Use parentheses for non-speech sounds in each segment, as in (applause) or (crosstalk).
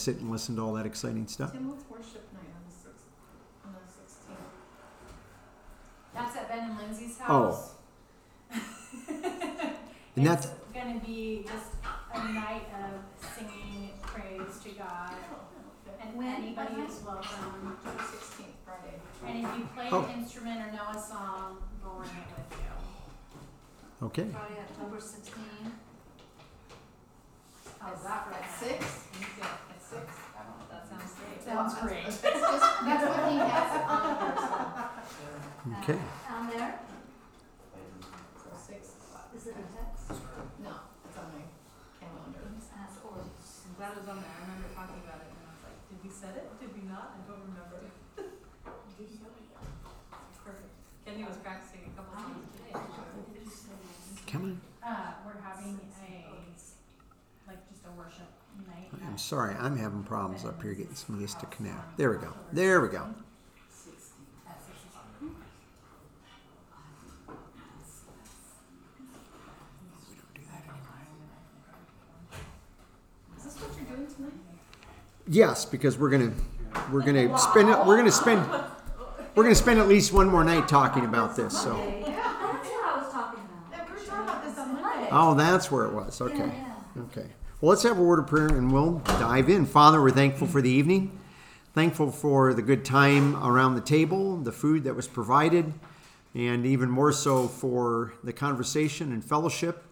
sit and listen to all that exciting stuff. Tim, what's worship night on the sixth, on the sixteenth? That's at Ben and Lindsay's Oh. house. (laughs) And that's It's gonna be just a night of singing praise to God, and When? anybody What is night? welcome. October sixteenth, Friday. And if you play Oh. an instrument or know a song, bring it with you. okay. Friday, October sixteen. How's that for At six? Yeah, at six. I don't know. That sounds great. Well, Sounds great. That's just, that's what he has on here, so, Okay. On there, so six o'clock. is it a text? No, it's on my calendar. Let's ask or. I'm glad it was on there. I remember talking about it and I was like, did we set it? Did we not? I don't remember. Perfect. Kenny was practicing a couple songs today. Come on. Uh, we're having a, like, just a worship night. I'm sorry, I'm having problems up here getting some of this to connect. There we go. There we go. At six o'clock. Is this what you're doing tonight? Yes, because we're gonna we're gonna spend it. We're gonna spend we're gonna spend at least one more night talking about this. So. Monday. That's what I was talking about. Yeah, we were talking about this on Monday. Oh, that's where it was. Okay. Yeah, yeah. Okay. Well, let's have a word of prayer and we'll dive in. Father, we're thankful for the evening. Thankful for the good time around the table, the food that was provided, and even more so for the conversation and fellowship.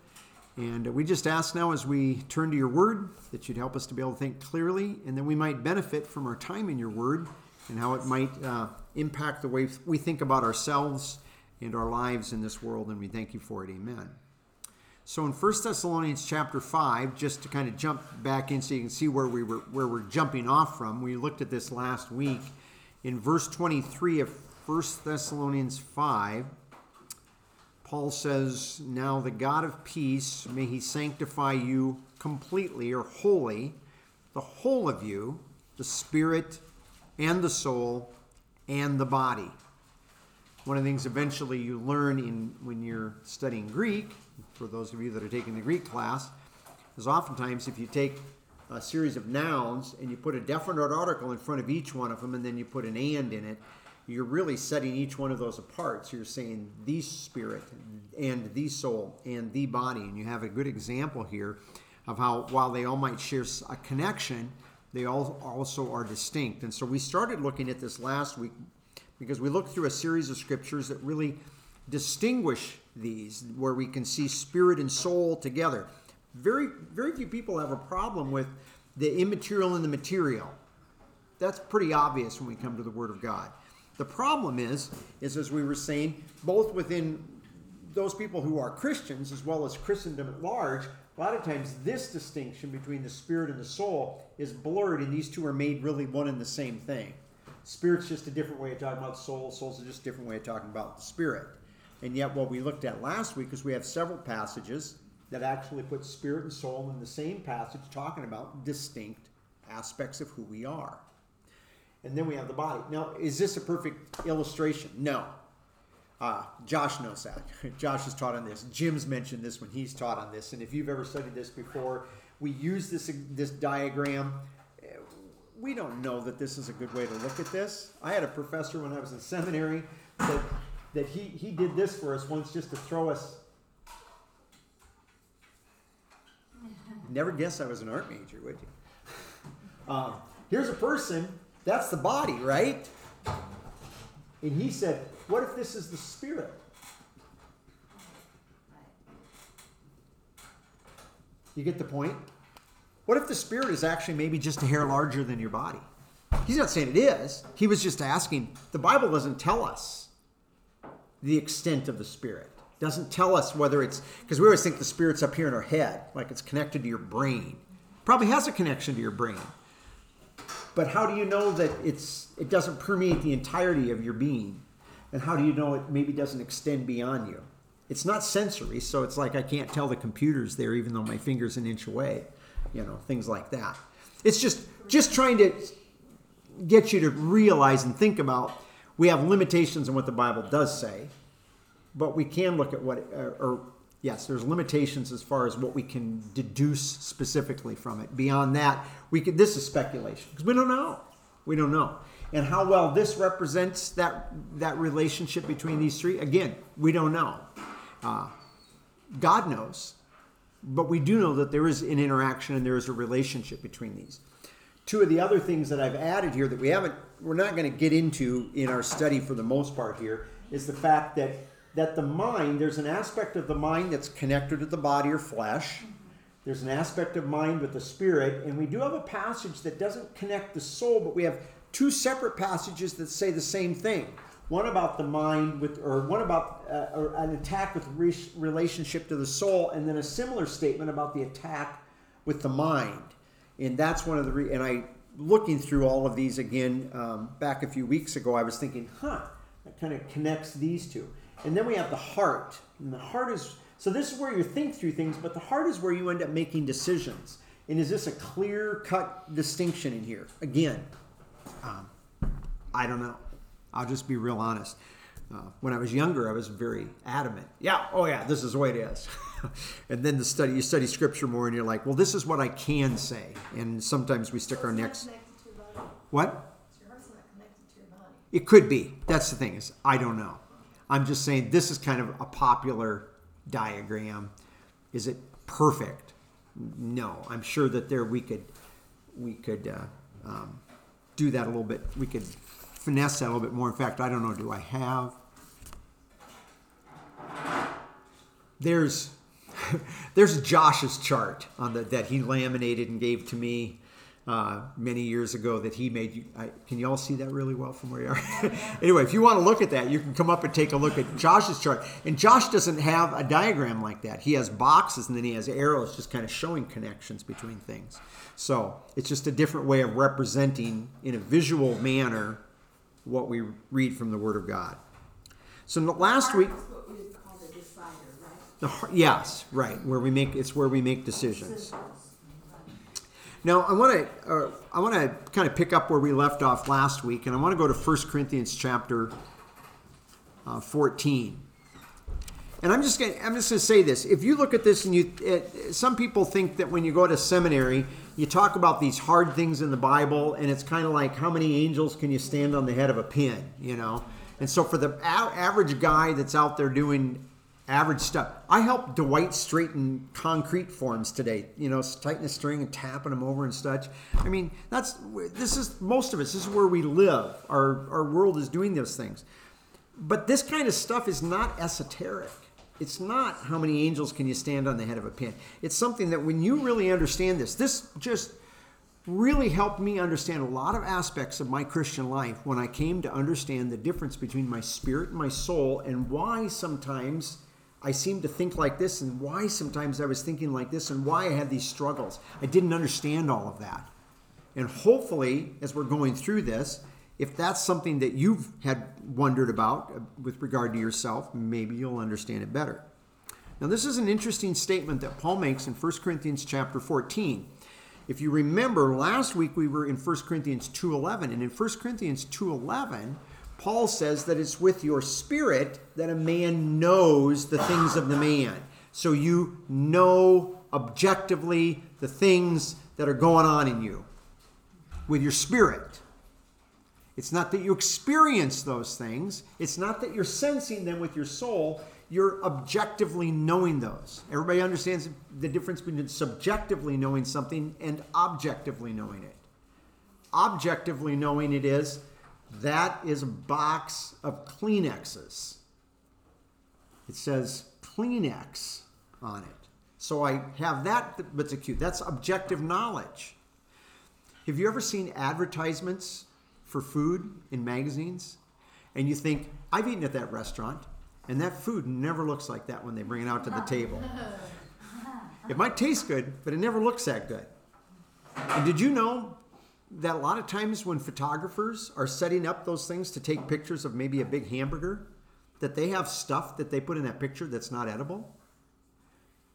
And we just ask now as we turn to your word that you'd help us to be able to think clearly and that we might benefit from our time in your word and how it might uh, impact the way we think about ourselves and our lives in this world. And we thank you for it. Amen. So in 1 Thessalonians chapter 5, just to kind of jump back in so you can see where we were where we're jumping off from, we looked at this last week. In verse 23 of 1 Thessalonians 5, Paul says, Now the God of peace, may he sanctify you completely or wholly, the whole of you, the spirit and the soul and the body. One of the things eventually you learn in when you're studying Greek, for those of you that are taking the Greek class, is oftentimes if you take a series of nouns and you put a definite article in front of each one of them and then you put an and in it, you're really setting each one of those apart. So you're saying the spirit and the soul and the body. And you have a good example here of how while they all might share a connection, they all also are distinct. And so we started looking at this last week because we looked through a series of scriptures that really distinguish these, where we can see spirit and soul together. Very, very few people have a problem with the immaterial and the material. That's pretty obvious when we come to the Word of God. The problem is, is as we were saying, both within those people who are Christians as well as Christendom at large, a lot of times this distinction between the spirit and the soul is blurred, and these two are made really one and the same thing. Spirit's just a different way of talking about soul. Soul's just a different way of talking about the spirit. And yet, what we looked at last week is we have several passages that actually put spirit and soul in the same passage, talking about distinct aspects of who we are. And then we have the body. Now, is this a perfect illustration? No. Uh, Josh knows that. (laughs) Josh has taught on this. Jim's mentioned this when he's taught on this. And if you've ever studied this before, we use this this diagram. We don't know that this is a good way to look at this. I had a professor when I was in seminary that that he he did this for us once just to throw us. Never guess I was an art major, would you? Uh, here's a person. That's the body, right? And he said, What if this is the spirit? You get the point? What if the spirit is actually maybe just a hair larger than your body? He's not saying it is. He was just asking. The Bible doesn't tell us the extent of the spirit. Doesn't tell us whether it's because we always think the spirit's up here in our head, like it's connected to your brain. Probably has a connection to your brain. But how do you know that it's it doesn't permeate the entirety of your being? And how do you know it maybe doesn't extend beyond you? It's not sensory, so it's like I can't tell the computer's there even though my finger's an inch away. You know, things like that. It's just just trying to get you to realize and think about we have limitations in what the Bible does say, but we can look at what uh, or yes, there's limitations as far as what we can deduce specifically from it. Beyond that, we could. This is speculation because we don't know. We don't know. And how well this represents that that relationship between these three, again, we don't know. Uh, God knows, but we do know that there is an interaction and there is a relationship between these. Two of the other things that I've added here that we haven't, we're not going to get into in our study for the most part here, is the fact that that the mind, there's an aspect of the mind that's connected to the body or flesh. There's an aspect of mind with the spirit, and we do have a passage that doesn't connect the soul, but we have two separate passages that say the same thing. One about the mind with, or one about uh, or an attack with re- relationship to the soul, and then a similar statement about the attack with the mind. And that's one of the, re- and I, looking through all of these again um, back a few weeks ago, I was thinking, huh, that kind of connects these two. And then we have the heart. And the heart is, so this is where you think through things, but the heart is where you end up making decisions. And is this a clear cut distinction in here? Again, um, I don't know. I'll just be real honest. Uh, when I was younger, I was very adamant. Yeah, oh yeah, this is the way it is. (laughs) and then the study, you study scripture more, and you're like, well, this is what I can say. And sometimes we stick our necks. Connected to your body. What? Your heart's not connected to your body. It could be. That's the thing is, I don't know. I'm just saying this is kind of a popular diagram. Is it perfect? No. I'm sure that there we could we could uh, um, do that a little bit. We could finesse that a little bit more. In fact, I don't know. Do I have? There's (laughs) there's Josh's chart on the that he laminated and gave to me uh, many years ago that he made. You, I, can you all see that really well from where you are? (laughs) anyway, if you want to look at that, you can come up and take a look at Josh's chart. And Josh doesn't have a diagram like that. He has boxes and then he has arrows just kind of showing connections between things. So it's just a different way of representing in a visual manner what we read from the Word of God. So last week, That's what we would call the decider, right? the, heart- yes, right, where we make it's where we make decisions. Now, I want to uh, I want to kind of pick up where we left off last week, and I want to go to 1 Corinthians chapter uh, 14. And I'm just going I'm just going to say this: if you look at this, and you, it, some people think that when you go to seminary, you talk about these hard things in the Bible, and it's kind of like how many angels can you stand on the head of a pin, you know? And so, for the a- average guy that's out there doing average stuff. I helped Dwight straighten concrete forms today. You know, tighten a string and tapping them over and such. I mean, that's this is most of us. This is where we live. Our our world is doing those things. But this kind of stuff is not esoteric. It's not how many angels can you stand on the head of a pin. It's something that when you really understand this, this just really helped me understand a lot of aspects of my Christian life when I came to understand the difference between my spirit and my soul and why sometimes I seem to think like this and why sometimes I was thinking like this and why I had these struggles. I didn't understand all of that. And hopefully, as we're going through this, if that's something that you've had wondered about uh, with regard to yourself, maybe you'll understand it better. Now, this is an interesting statement that Paul makes in 1 Corinthians chapter 14. If you remember, last week we were in 1 Corinthians 2:11, and in 1 Corinthians 2:11, Paul says that it's with your spirit that a man knows the things of the man. So you know objectively the things that are going on in you with your spirit. It's not that you experience those things. It's not that you're sensing them with your soul. You're objectively knowing those. Everybody understands the difference between subjectively knowing something and objectively knowing it. Objectively knowing it is that is a box of Kleenexes. It says Kleenex on it. So I have that, but it's cute. That's objective knowledge. Have you ever seen advertisements for food in magazines? And you think, I've eaten at that restaurant, and that food never looks like that when they bring it out to the table. (laughs) It might taste good, but it never looks that good. And did you know that a lot of times when photographers are setting up those things to take pictures of maybe a big hamburger, that they have stuff that they put in that picture that's not edible?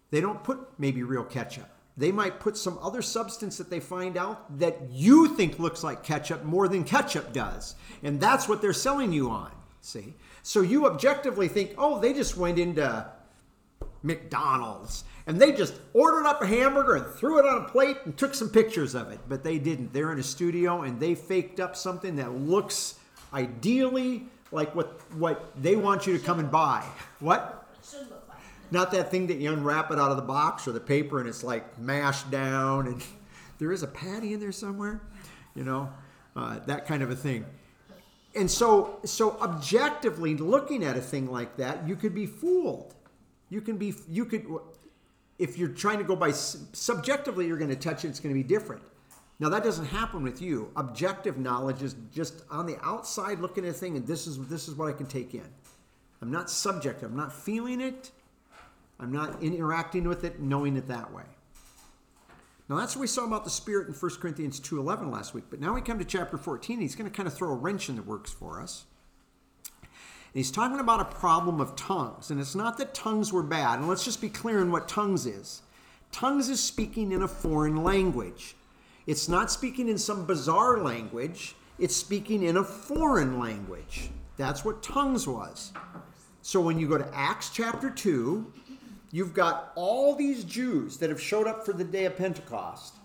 They don't put maybe real ketchup. They might put some other substance that they find out that you think looks like ketchup more than ketchup does. And that's what they're selling you on. See? So you objectively think, oh, they just went into McDonald's. And they just ordered up a hamburger and threw it on a plate and took some pictures of it. But they didn't. They're in a studio and they faked up something that looks ideally like what, what they want you to come and buy. What? Should look. Not that thing that you unwrap it out of the box or the paper and it's like mashed down and (laughs) there is a patty in there somewhere, you know, uh, that kind of a thing. And so, so objectively looking at a thing like that, you could be fooled. You can be, you could, if you're trying to go by subjectively, you're going to touch it. It's going to be different. Now that doesn't happen with you. Objective knowledge is just on the outside looking at a thing, and this is this is what I can take in. I'm not subjective. I'm not feeling it. I'm not interacting with it, knowing it that way. Now that's what we saw about the Spirit in 1 Corinthians 2.11 last week. But now we come to chapter 14. He's going to kind of throw a wrench in the works for us. And he's talking about a problem of tongues. And it's not that tongues were bad. And let's just be clear on what tongues is. Tongues is speaking in a foreign language. It's not speaking in some bizarre language. It's speaking in a foreign language. That's what tongues was. So when you go to Acts chapter 2, you've got all these Jews that have showed up for the day of Pentecost.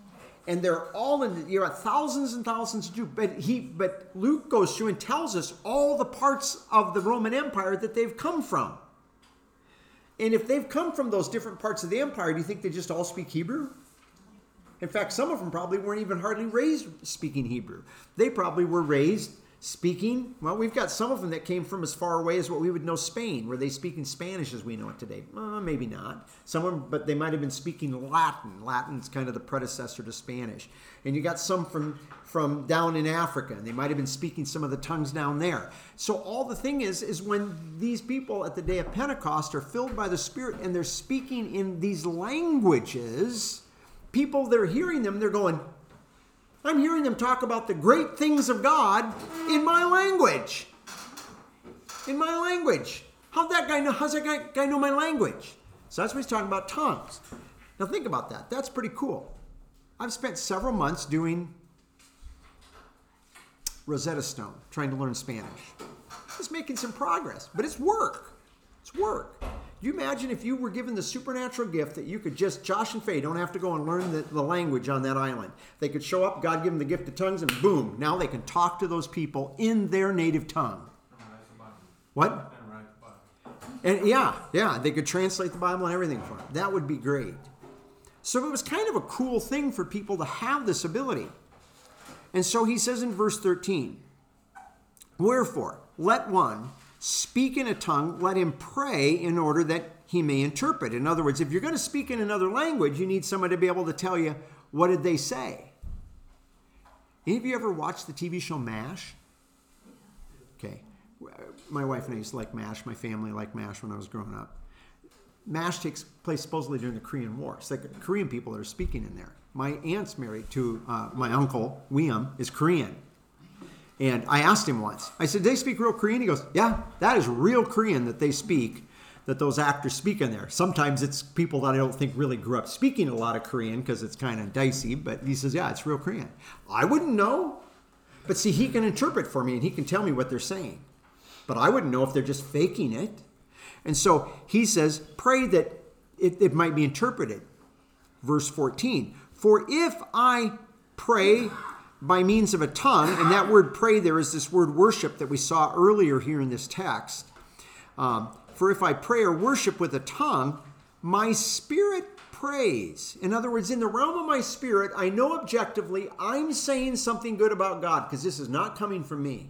And they're all in, you're thousands and thousands of Jews. But he, but Luke goes through and tells us all the parts of the Roman Empire that they've come from. And if they've come from those different parts of the empire, do you think they just all speak Hebrew? In fact, some of them probably weren't even hardly raised speaking Hebrew. They probably were raised speaking. Well, we've got some of them that came from as far away as what we would know Spain. Were they speaking Spanish as we know it today? Uh, maybe not. Some of them, but they might have been speaking Latin. Latin's kind of the predecessor to Spanish. And you got some from from down in Africa, and they might have been speaking some of the tongues down there. So all the thing is, is when these people at the day of Pentecost are filled by the Spirit and they're speaking in these languages people they're hearing them, they're going, I'm hearing them talk about the great things of God in my language. In my language. How'd that guy know? How's that guy, guy know my language? So that's what he's talking about tongues. Now think about that. That's pretty cool. I've spent several months doing Rosetta Stone, trying to learn Spanish. It's making some progress, but it's work. It's work you imagine if you were given the supernatural gift that you could just, Josh and Faye don't have to go and learn the, the language on that island. They could show up, God give them the gift of tongues, and boom, now they can talk to those people in their native tongue. What? And yeah, yeah, they could translate the Bible and everything for them. That would be great. So it was kind of a cool thing for people to have this ability. And so he says in verse 13, Wherefore, let one speak in a tongue, let him pray in order that he may interpret. In other words, if you're going to speak in another language, you need someone to be able to tell you what did they say. Any of you ever watched the TV show MASH? Okay. My wife and I used to like MASH. My family liked MASH when I was growing up. MASH takes place supposedly during the Korean War. It's like Korean people that are speaking in there. My aunt's married to uh, my uncle, William, is Korean. And I asked him once, I said, they speak real Korean? He goes, yeah, that is real Korean that they speak, that those actors speak in there. Sometimes it's people that I don't think really grew up speaking a lot of Korean because it's kind of dicey, but he says, yeah, it's real Korean. I wouldn't know. But see, he can interpret for me and he can tell me what they're saying. But I wouldn't know if they're just faking it. And so he says, pray that it, it might be interpreted. Verse 14, for if I pray by means of a tongue, and that word pray there is this word worship that we saw earlier here in this text. Um, For if I pray or worship with a tongue, my spirit prays. In other words, in the realm of my spirit, I know objectively I'm saying something good about God because this is not coming from me.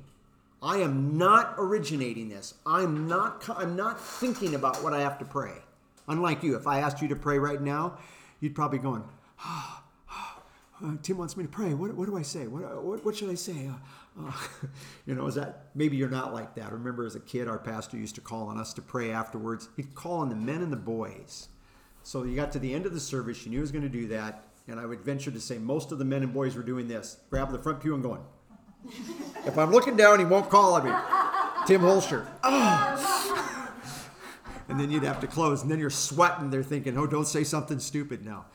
I am not originating this. I'm not I'm not thinking about what I have to pray. Unlike you, if I asked you to pray right now, you'd probably going, oh, uh, Tim wants me to pray. What, what do I say? What, uh, what, what should I say? Uh, uh, (laughs) you know, is that maybe you're not like that? I Remember, as a kid, our pastor used to call on us to pray afterwards. He'd call on the men and the boys. So you got to the end of the service, you knew he was going to do that, and I would venture to say most of the men and boys were doing this: grab the front pew and going. if I'm looking down, he won't call on me. Tim Holscher. Oh. (sighs) and then you'd have to close, and then you're sweating. They're thinking, "Oh, don't say something stupid now."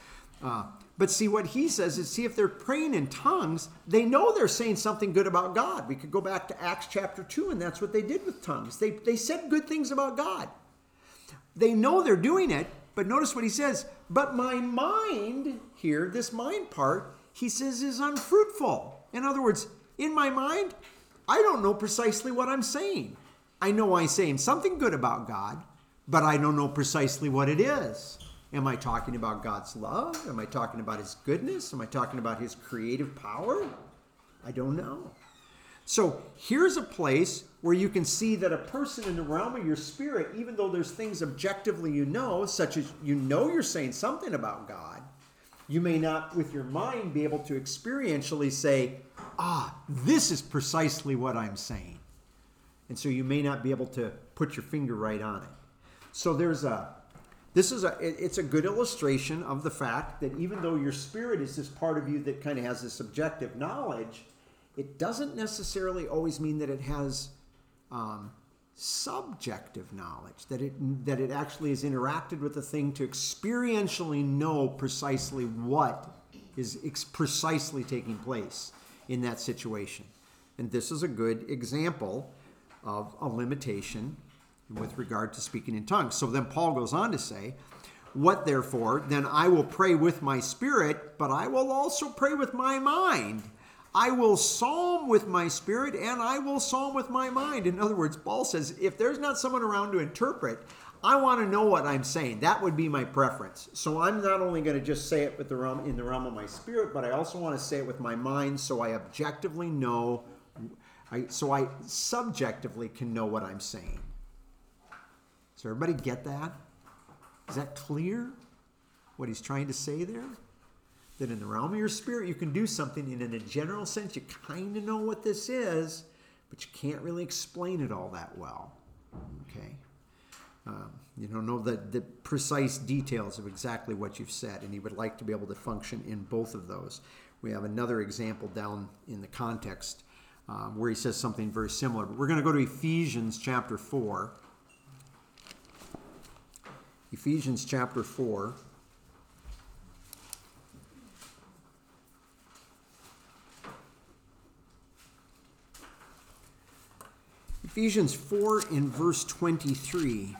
But see, what he says is see if they're praying in tongues, they know they're saying something good about God. We could go back to Acts chapter 2, and that's what they did with tongues. They, they said good things about God. They know they're doing it, But notice what he says. But my mind here, this mind part, he says is unfruitful. In other words, in my mind, I don't know precisely what I'm saying. I know I'm saying something good about God, but I don't know precisely what it is. Am I talking about God's love? Am I talking about his goodness? Am I talking about his creative power? I don't know. So here's a place where you can see that a person in the realm of your spirit, even though there's things objectively you know, such as you know you're saying something about God, you may not, with your mind, be able to experientially say, ah, this is precisely what I'm saying. And so you may not be able to put your finger right on it. So there's a, this is a, it's a good illustration of the fact that even though your spirit is this part of you that kind of has this subjective knowledge, it doesn't necessarily always mean that it has um, subjective knowledge that it that it actually has interacted with the thing to experientially know precisely what is ex- precisely taking place in that situation. And this is a good example of a limitation with regard to speaking in tongues so then paul goes on to say what therefore then i will pray with my spirit but i will also pray with my mind I will psalm with my spirit and I will psalm with my mind. In other words, Paul says, if there's not someone around to interpret, I want to know what I'm saying. That would be my preference. So I'm not only going to just say it with the realm in the realm of my spirit, but I also want to say it with my mind so I objectively know I, so I subjectively can know what I'm saying. Does everybody get that? Is that clear? What he's trying to say there? that in the realm of your spirit you can do something and in a general sense you kind of know what this is but you can't really explain it all that well okay um, you don't know the, the precise details of exactly what you've said and you would like to be able to function in both of those we have another example down in the context um, where he says something very similar but we're going to go to ephesians chapter 4 ephesians chapter 4 Ephesians 4 in verse 23.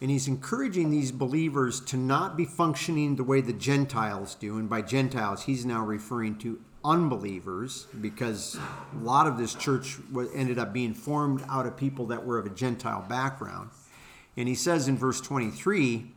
And he's encouraging these believers to not be functioning the way the Gentiles do. And by Gentiles, he's now referring to unbelievers because a lot of this church ended up being formed out of people that were of a Gentile background. And he says in verse 23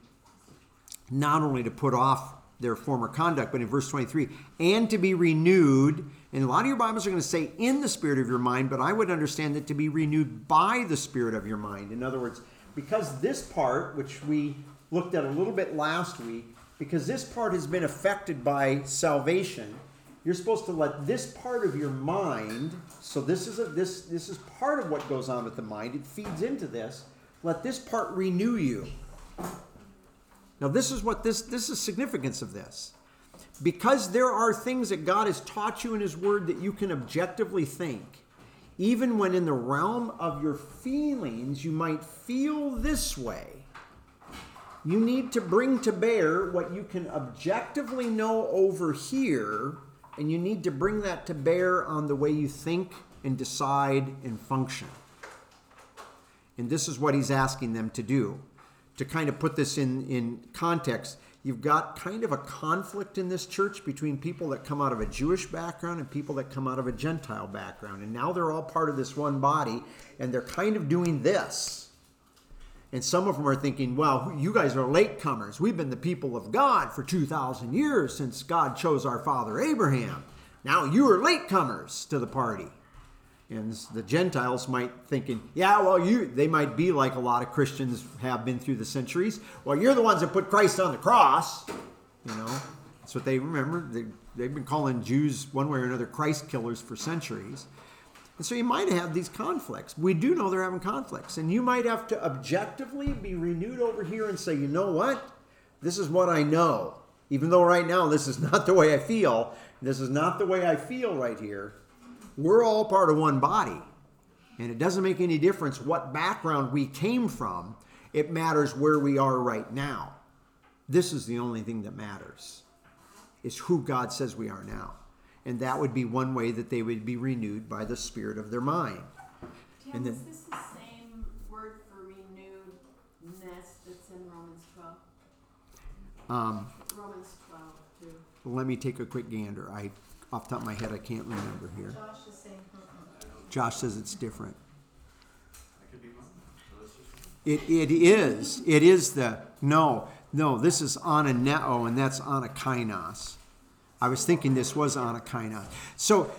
not only to put off their former conduct, but in verse 23, and to be renewed. And a lot of your Bibles are going to say in the spirit of your mind, but I would understand that to be renewed by the spirit of your mind. In other words, because this part, which we looked at a little bit last week, because this part has been affected by salvation, you're supposed to let this part of your mind, so this is a this this is part of what goes on with the mind. It feeds into this. Let this part renew you. Now this is what this this is significance of this. Because there are things that God has taught you in his word that you can objectively think. Even when in the realm of your feelings you might feel this way. You need to bring to bear what you can objectively know over here and you need to bring that to bear on the way you think and decide and function. And this is what he's asking them to do. To kind of put this in, in context, you've got kind of a conflict in this church between people that come out of a Jewish background and people that come out of a Gentile background. And now they're all part of this one body, and they're kind of doing this. And some of them are thinking, well, you guys are latecomers. We've been the people of God for 2,000 years since God chose our father Abraham. Now you are latecomers to the party. And the Gentiles might thinking, yeah, well, you they might be like a lot of Christians have been through the centuries. Well, you're the ones that put Christ on the cross. You know, that's what they remember. They, they've been calling Jews one way or another Christ killers for centuries. And so you might have these conflicts. We do know they're having conflicts. And you might have to objectively be renewed over here and say, you know what? This is what I know. Even though right now this is (laughs) not the way I feel, this is not the way I feel right here. We're all part of one body. And it doesn't make any difference what background we came from, it matters where we are right now. This is the only thing that matters, is who God says we are now and that would be one way that they would be renewed by the spirit of their mind. Tim, and then, is this the same word for renewedness that's in Romans 12? Um, Romans 12, too. Let me take a quick gander. I, off top of my head, I can't remember here. Josh is saying. Josh says it's different. It, it is. It is the no, no. This is ananeo, oh, and that's anakainos. I was thinking this was anakainos. So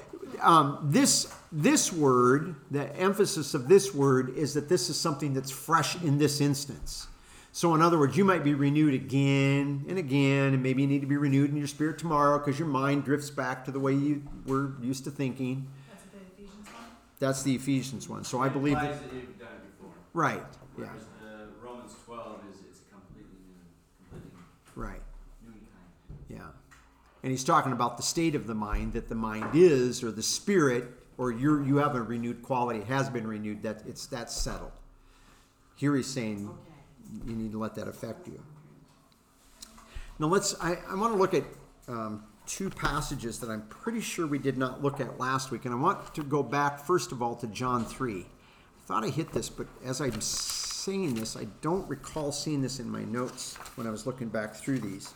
um, this this word, the emphasis of this word is that this is something that's fresh in this instance. So in other words, you might be renewed again and again, and maybe you need to be renewed in your spirit tomorrow because your mind drifts back to the way you were used to thinking. That's the Ephesians one? That's the Ephesians one. So I believe that that you've done it before. right. Yeah. Whereas the Romans twelve is it's a completely new, completely new kind. And he's talking about the state of the mind that the mind is, or the spirit, or you're, you have a renewed quality, has been renewed, that it's that's settled. Here he's saying you need to let that affect you. Now let's I, I want to look at um, two passages that I'm pretty sure we did not look at last week, and I want to go back first of all to John 3. I thought I hit this, but as I'm saying this, I don't recall seeing this in my notes when I was looking back through these.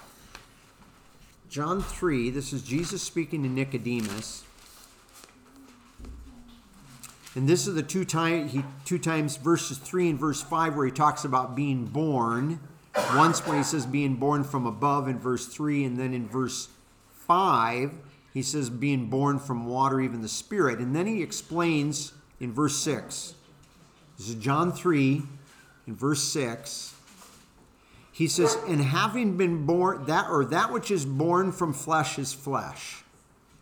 John 3, this is Jesus speaking to Nicodemus. And this is the two time he two times verses 3 and verse 5 where he talks about being born. Once when he says being born from above in verse 3 and then in verse 5 he says being born from water even the spirit. And then he explains in verse 6. This is John 3 in verse 6 he says, and having been born, that or that which is born from flesh is flesh.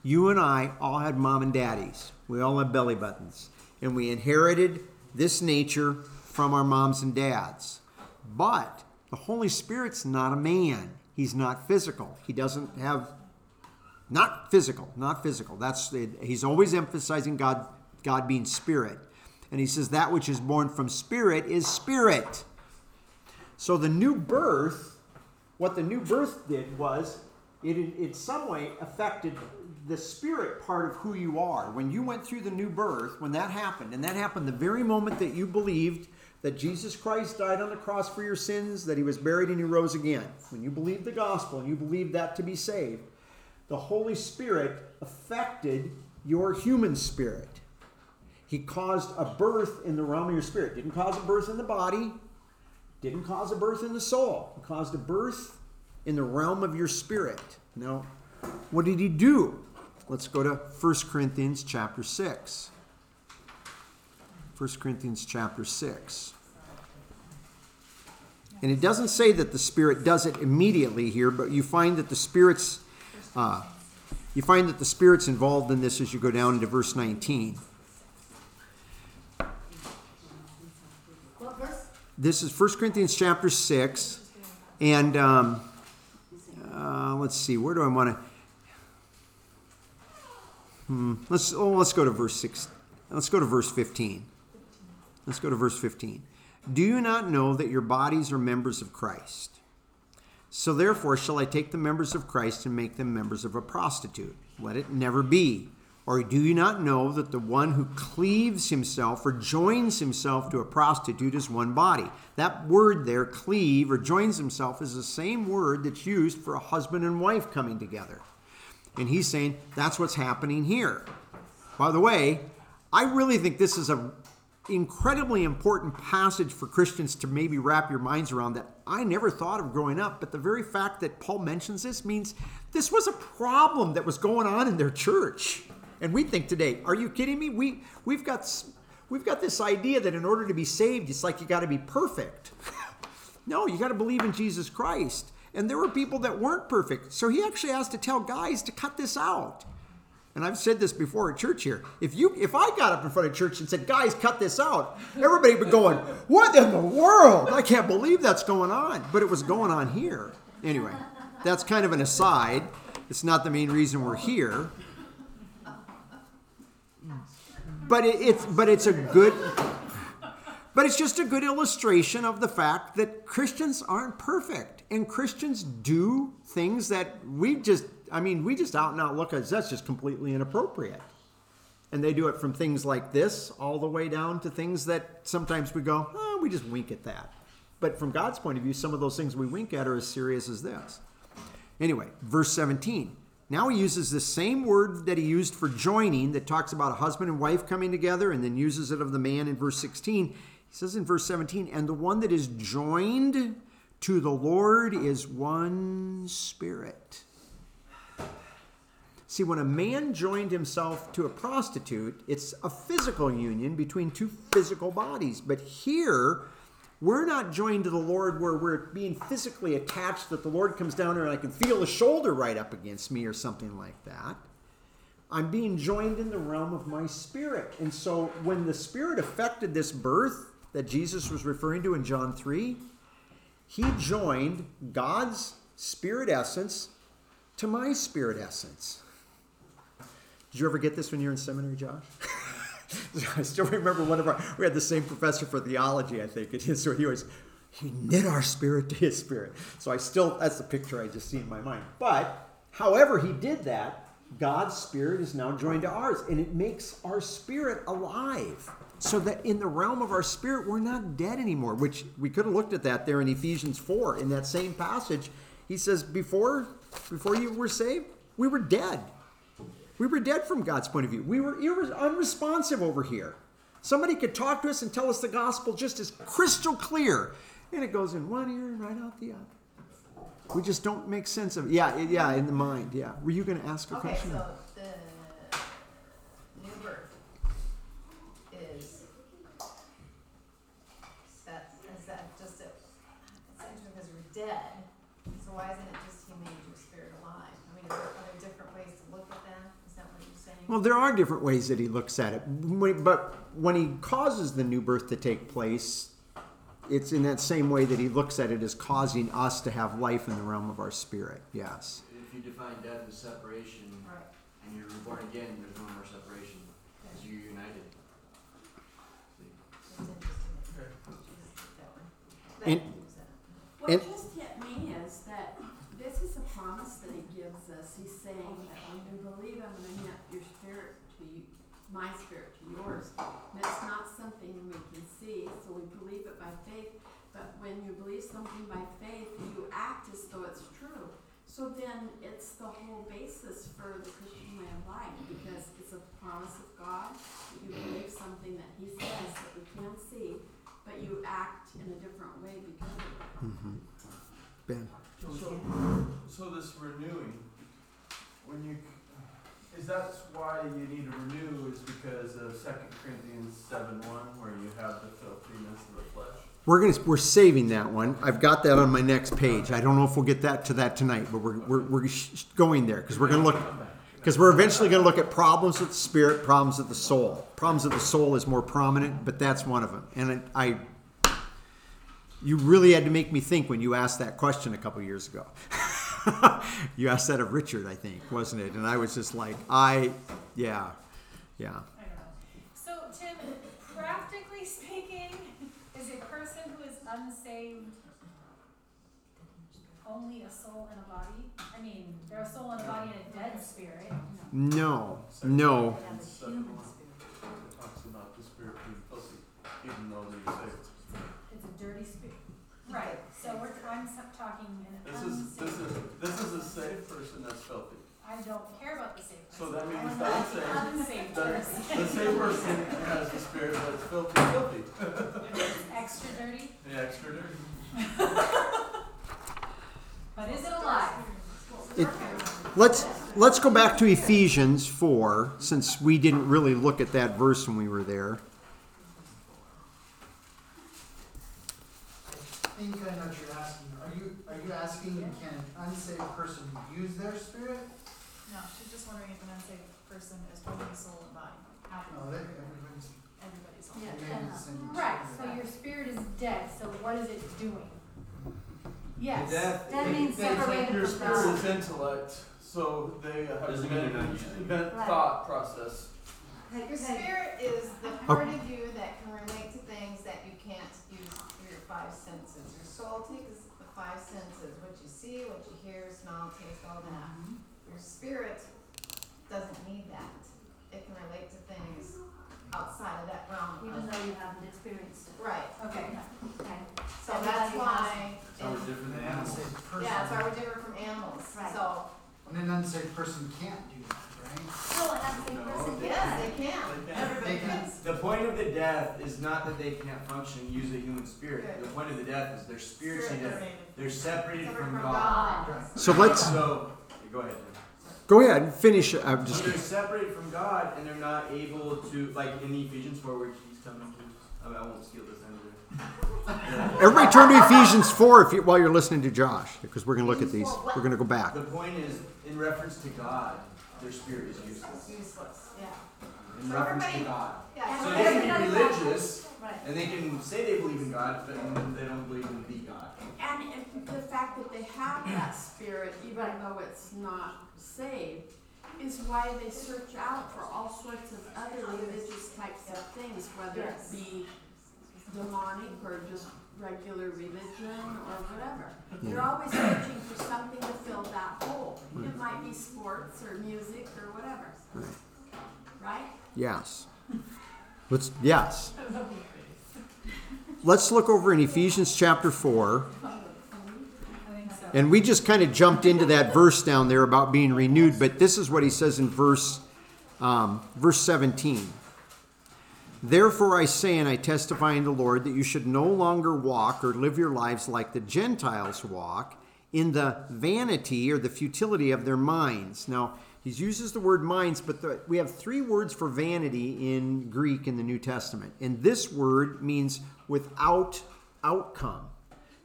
You and I all had mom and daddies. We all had belly buttons. And we inherited this nature from our moms and dads. But the Holy Spirit's not a man. He's not physical. He doesn't have not physical, not physical. That's he's always emphasizing God God being spirit. And he says that which is born from spirit is spirit. So the new birth, what the new birth did was it in, some way affected the spirit part of who you are. When you went through the new birth, when that happened, and that happened the very moment that you believed that Jesus Christ died on the cross for your sins, that he was buried and he rose again. When you believed the gospel and you believed that to be saved, the Holy Spirit affected your human spirit. He caused a birth in the realm of your spirit. Didn't cause a birth in the body, didn't cause a birth in the soul. He caused a birth in the realm of your spirit. Now, what did he do? Let's go to 1 Corinthians chapter 6. 1 Corinthians chapter 6. And it doesn't say that the Spirit does it immediately here, but you find that the Spirit's uh, you find that the Spirit's involved in this as you go down into verse 19. What verse? This is 1 Corinthians chapter 6. And um, uh, let's see, where do I want to? Hmm, let's oh, let's go to verse six. Let's go to verse fifteen. Let's go to verse fifteen. Do you not know that your bodies are members of Christ? So therefore, shall I take the members of Christ and make them members of a prostitute? Let it never be. Or do you not know that the one who cleaves himself or joins himself to a prostitute is one body? That word there, cleave or joins himself, is the same word that's used for a husband and wife coming together. And he's saying that's what's happening here. By the way, I really think this is an incredibly important passage for Christians to maybe wrap your minds around that I never thought of growing up, but the very fact that Paul mentions this means this was a problem that was going on in their church. And we think today, are you kidding me? We we've got we've got this idea that in order to be saved, it's like you got to be perfect. (laughs) no, you got to believe in Jesus Christ. And there were people that weren't perfect. So he actually has to tell guys to cut this out. And I've said this before at church here. If you if I got up in front of church and said, "Guys, cut this out," everybody would be going, "What in the world? I can't believe that's going on." But it was going on here. Anyway, that's kind of an aside. It's not the main reason we're here. But it, it's but it's a good but it's just a good illustration of the fact that Christians aren't perfect and Christians do things that we just I mean, we just out and out look at that's just completely inappropriate. And they do it from things like this all the way down to things that sometimes we go, oh, we just wink at that. But from God's point of view, some of those things we wink at are as serious as this. Anyway, verse 17. Now he uses the same word that he used for joining, that talks about a husband and wife coming together, and then uses it of the man in verse 16. He says in verse 17, and the one that is joined to the Lord is one spirit. See, when a man joined himself to a prostitute, it's a physical union between two physical bodies. But here, we're not joined to the Lord where we're being physically attached, that the Lord comes down here and I can feel the shoulder right up against me or something like that. I'm being joined in the realm of my spirit. And so when the spirit affected this birth that Jesus was referring to in John 3, he joined God's spirit essence to my spirit essence. Did you ever get this when you were in seminary, Josh? (laughs) (laughs) I still remember one of our, we had the same professor for theology, I think, and (laughs) so he was, he knit our spirit to his spirit. So I still, that's the picture I just see in my mind. But, however, he did that, God's spirit is now joined to ours, and it makes our spirit alive. So that in the realm of our spirit, we're not dead anymore, which we could have looked at that there in Ephesians 4 in that same passage. He says, before, before you were saved, we were dead. We were dead from God's point of view. We were unresponsive over here. Somebody could talk to us and tell us the gospel just as crystal clear, and it goes in one ear and right out the other. We just don't make sense of it. Yeah, yeah, in the mind. Yeah. Were you going to ask a Okay, question? so the new birth is, that, is that just a, essentially because you're dead, so why isn't it just he made your spirit alive? I mean, is there, are there different ways to look at that? Is that what you're saying? Well, there are different ways that he looks at it, but when he causes the new birth to take place, it's in that same way that he looks at it as causing us to have life in the realm of our spirit. Yes. If you define death as separation, Right. and you're reborn again, there's no more separation, because you're united. See? It's interesting. That one. And- That was that. What And- just hit me is that this is a promise that he gives us. He's saying that when you believe, I'm going to knit your spirit to you, my spirit to yours. And it's not something we can see, so we believe it by faith. But when you believe something by faith, you act as though it's true. So then it's the whole basis for the Christian way of life because it's a promise of God. that You believe something that He says that we can't see, but you act in a different way because of it. Mm-hmm. Ben. So, so this renewing, when you, is that why you need to renew is because of Second Corinthians seven one, where you have the filthiness of the flesh? We're gonna we're saving that one. I've got that on my next page. I don't know if we'll get that to that tonight, but we're we're, we're going there because we're gonna look because we're eventually gonna look at problems with the spirit, problems of the soul. Problems of the soul is more prominent, but that's one of them. And I, I you really had to make me think when you asked that question a couple years ago. (laughs) you asked that of Richard, I think, wasn't it? And I was just like, I, yeah, yeah. I don't know. So, Tim, practically speaking, is a person who is unsaved only a soul and a body? I mean, they're a soul and a body and a dead spirit. No, no. And seven one, it talks about the spirit being filthy, even though they're saved. It's a dirty spirit. Right. So we're I'm s- talking an This is, this is, this is a saved person that's filthy. I don't care about the saved person. So that I means wanna the know the unsaved- unsaved person. the saved person has the spirit that's filthy, filthy, (laughs) Extra dirty. the extra dirty. (laughs) But is it alive? It, let's let's go back to Ephesians four, since we didn't really look at that verse when we were there. I think I know what you're asking. Are you, are you asking, can an unsaved person use their spirit? No, she's just wondering if an unsaved person is holding soul and body. Half No, of oh, they, everybody's, everybody's soul. Yeah. they the same. Right. So your spirit is dead. So what is it doing? Yes. Death, That means They- they- separated Your from spirit God. is intellect, so they have Doesn't mean event, they're not using it. event Right. thought process. Your spirit is the Oh. part of you that can relate to things that you can't use your five senses. Your soul takes the five senses, what you see, what you hear, smell, taste, all that. Mm-hmm. Your spirit doesn't need that can relate to things outside of that realm. even though you haven't experienced it. Right, Okay, okay, so that's why, So we're different An animals. person. yeah, So we're different from animals, Right. so, and an unsaved person can't do that, right? an No, person, they- can, They can. The point of the death is not that they can't function and use a human spirit. Good. The point of the death is they're spiritually dead. They're separated from God. God. So let's So, go ahead. Jim go ahead and finish. uh, I'm just So they're separated from God and they're not able to, like in the Ephesians 4 where he's coming to, I, I won't steal this either. (laughs) everybody turn to Ephesians four if you, while you're listening to Josh because we're going to look at these. We're going to go back. The point is, in reference to God, their spirit is useless. Useless, yeah. In So reference to God. Yeah. So they can be religious Right. and they can say they believe in God, but they don't believe in the God. And if the fact that they have that spirit, even though it's not saved, is why they search out for all sorts of other religious types of things, whether it be demonic or just regular religion or whatever. They're always searching for something to fill that hole. It might be sports or music or whatever. Right? Yes. Let's yes. (laughs) Let's look over in Ephesians chapter 4. And we just kind of jumped into that verse down there about being renewed, but this is what he says in verse um, verse 17. Therefore I say and I testify in the Lord that you should no longer walk or live your lives like the Gentiles walk in the vanity or the futility of their minds. Now, he uses the word minds, but the, we have three words for vanity in Greek in the New Testament. And this word means without outcome.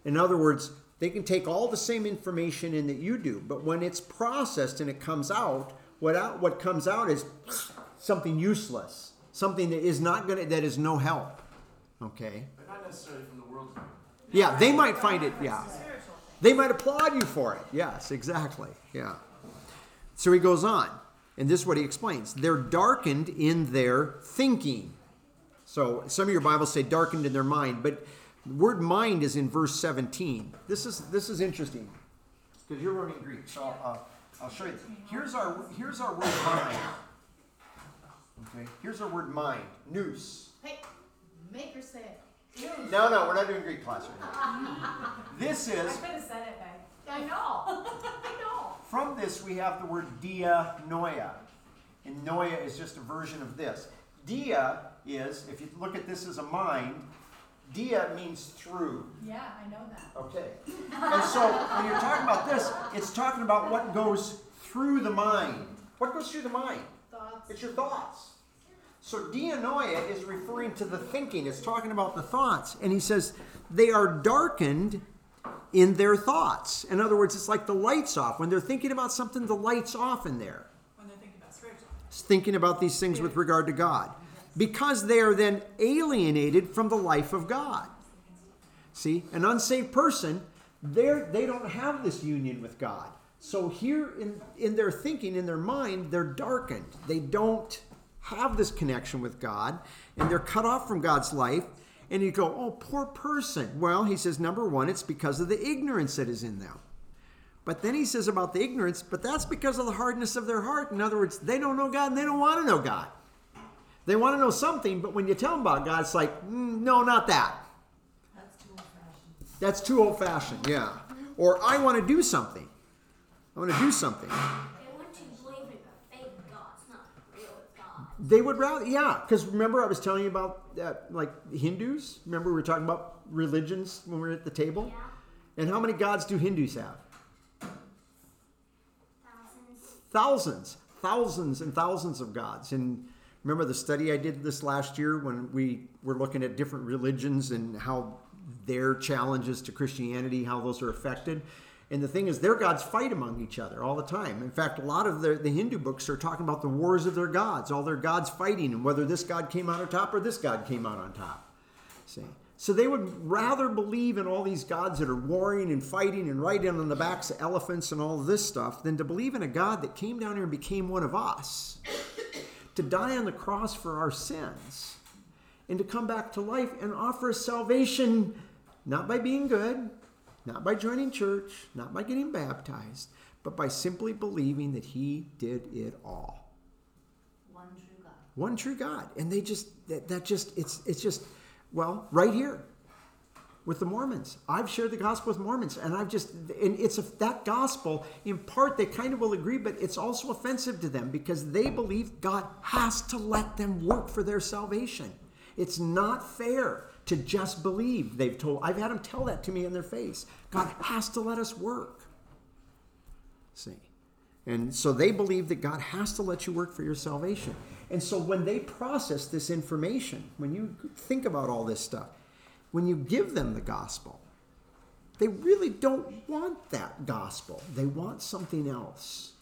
In other words, they can take all the same information in that you do, but when it's processed and it comes out, what out what comes out is something useless, something that is not gonna that is no help. Okay. But not necessarily from the world's view. Yeah, they might find it. Yeah, they might applaud you for it. Yes, exactly. Yeah. So he goes on, and this is what he explains. They're darkened in their thinking. So some of your Bibles say darkened in their mind, but the word mind is in verse 17. This is this is interesting because you're learning Greek. So uh, I'll show you. Here's our here's our word mind. Okay. Here's our word mind. Nous. Hey, make her say it. No, no, we're not doing Greek class right now. This (laughs) is I could have said it, babe. I know, (laughs) I know. From this, we have the word dia noia. And noia is just a version of this. Dia is, if you look at this as a mind, dia means through. Yeah, I know that. Okay. And so when you're talking about this, it's talking about what goes through the mind. What goes through the mind? Thoughts. It's your thoughts. So dianoia is referring to the thinking. It's talking about the thoughts. And he says they are darkened in their thoughts. In other words, it's like the lights off. When they're thinking about something, the lights off in there. When they're thinking about. It's thinking about these things with regard to God. Because they are then alienated from the life of God. See, an unsaved person, they don't have this union with God. So here in, in their thinking, in their mind, they're darkened. They don't have this connection with God, and they're cut off from God's life. And you go, oh, poor person. Well, he says, number one, it's because of the ignorance that is in them. But then he says about the ignorance, but that's because of the hardness of their heart. In other words, they don't know God and they don't want to know God. They want to know something, but when you tell them about God, it's like, mm, no, not that. That's too old fashioned. That's too old fashioned, yeah. Or I want to do something. I want to do something. They want to believe in a fake God, it's not real God. They would rather, yeah, because remember I was telling you about that, like Hindus. Remember we were talking about religions when we were at the table. Yeah, And how many gods do Hindus have? thousands. Thousands, thousands, and thousands of gods. And remember the study I did this last year when we were looking at different religions and how their challenges to Christianity, how those are affected. And the thing is, their gods fight among each other all the time. In fact, a lot of the, the Hindu books are talking about the wars of their gods, all their gods fighting, and whether this god came out on top or this god came out on top. See? So they would rather believe in all these gods that are warring and fighting and riding on the backs of elephants and all this stuff than to believe in a God that came down here and became one of us, to die on the cross for our sins, and to come back to life and offer us salvation not by being good, not by joining church, not by getting baptized, but by simply believing that He did it all One true God. one true God. And they just that, that just it's it's just well right here. With the Mormons. I've shared the gospel with Mormons, and I've just, and it's a, that gospel, in part, they kind of will agree, but it's also offensive to them because they believe God has to let them work for their salvation. It's not fair to just believe. They've told, I've had them tell that to me in their face. God has to let us work. See? And so they believe that God has to let you work for your salvation. And so when they process this information, when you think about all this stuff, when you give them the gospel, they really don't want that gospel. They want something else.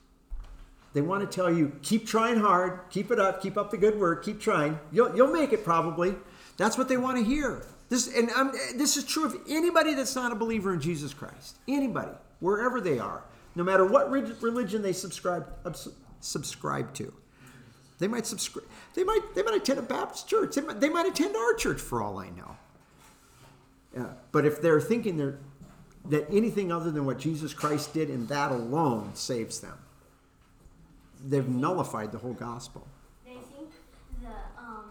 They want to tell you, keep trying hard, keep it up, keep up the good work, keep trying. You'll, you'll make it probably. That's what they want to hear. This, and um, this is true of anybody that's not a believer in Jesus Christ. Anybody, wherever they are, no matter what religion they subscribe, subscribe to. They might subscribe. They might. They might attend a Baptist church. They might, they might attend our church for all I know. Yeah. But if they're thinking they're, that anything other than what Jesus Christ did and that alone saves them, they've nullified the whole gospel. They think the um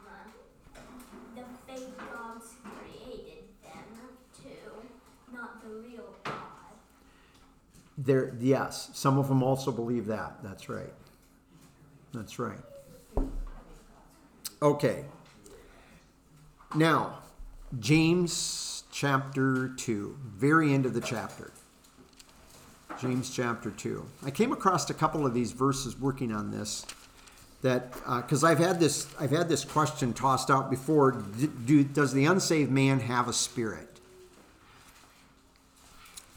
the fake gods created them too, not the real God. There, yes, some of them also believe that. That's right. That's right. Okay. Now, James chapter 2, very end of the chapter. James chapter 2. I came across a couple of these verses working on this that because uh, I've had this I've had this question tossed out before do, does the unsaved man have a spirit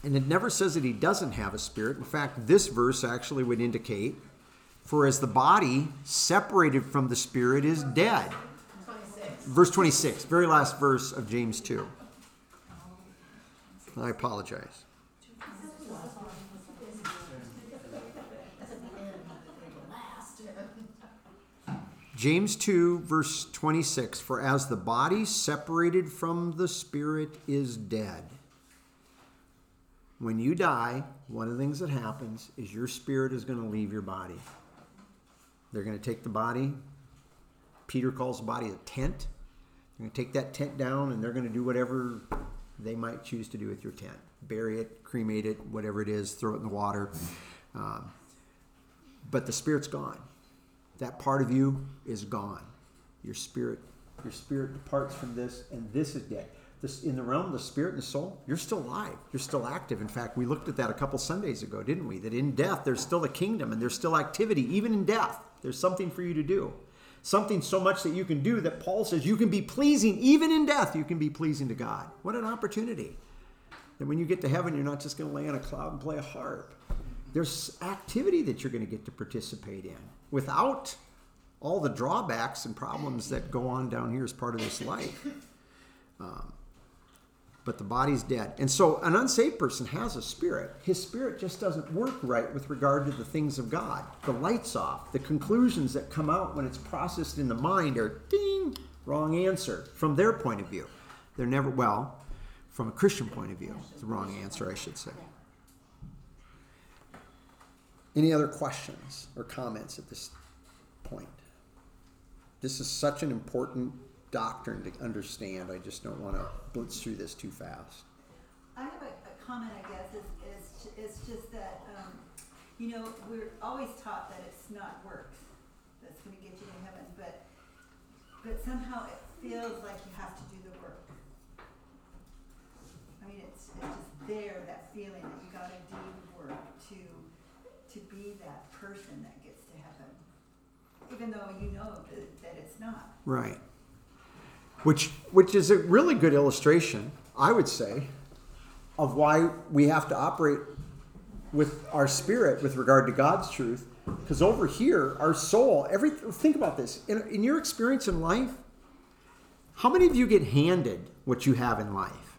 and it never says that he doesn't have a spirit in fact this verse actually would indicate for as the body separated from the spirit is dead 26. verse 26 very last verse of James 2 I apologize James 2, verse 26 For as the body separated from the spirit is dead, when you die, one of the things that happens is your spirit is going to leave your body. They're going to take the body. Peter calls the body a tent. They're going to take that tent down and they're going to do whatever they might choose to do with your tent bury it, cremate it, whatever it is, throw it in the water. Um, but the spirit's gone that part of you is gone. Your spirit, your spirit departs from this, and this is dead. This in the realm of the spirit and the soul, you're still alive. You're still active. In fact, we looked at that a couple Sundays ago, didn't we? That in death there's still a kingdom and there's still activity, even in death. There's something for you to do. Something so much that you can do that Paul says you can be pleasing, even in death, you can be pleasing to God. What an opportunity. That when you get to heaven, you're not just going to lay on a cloud and play a harp. There's activity that you're going to get to participate in without all the drawbacks and problems that go on down here as part of this life. Um, but the body's dead. And so an unsaved person has a spirit. His spirit just doesn't work right with regard to the things of God. The light's off. The conclusions that come out when it's processed in the mind are ding, wrong answer from their point of view. They're never, well, from a Christian point of view, the wrong answer, I should say. Any other questions or comments at this point? This is such an important doctrine to understand. I just don't want to blitz through this too fast. I have a, a comment, I guess, is, is, it's just that, um, you know, we're always taught that it's not works that's going to get you to heaven, but, but somehow it feels like you have to do the work. I mean, it's, it's just there, that feeling that you got to do the work to to be that person that gets to heaven, even though you know that, that it's not. Right. Which which is a really good illustration, I would say, of why we have to operate with our spirit with regard to God's truth. Because over here, our soul, every think about this. In, in your experience in life, how many of you get handed what you have in life?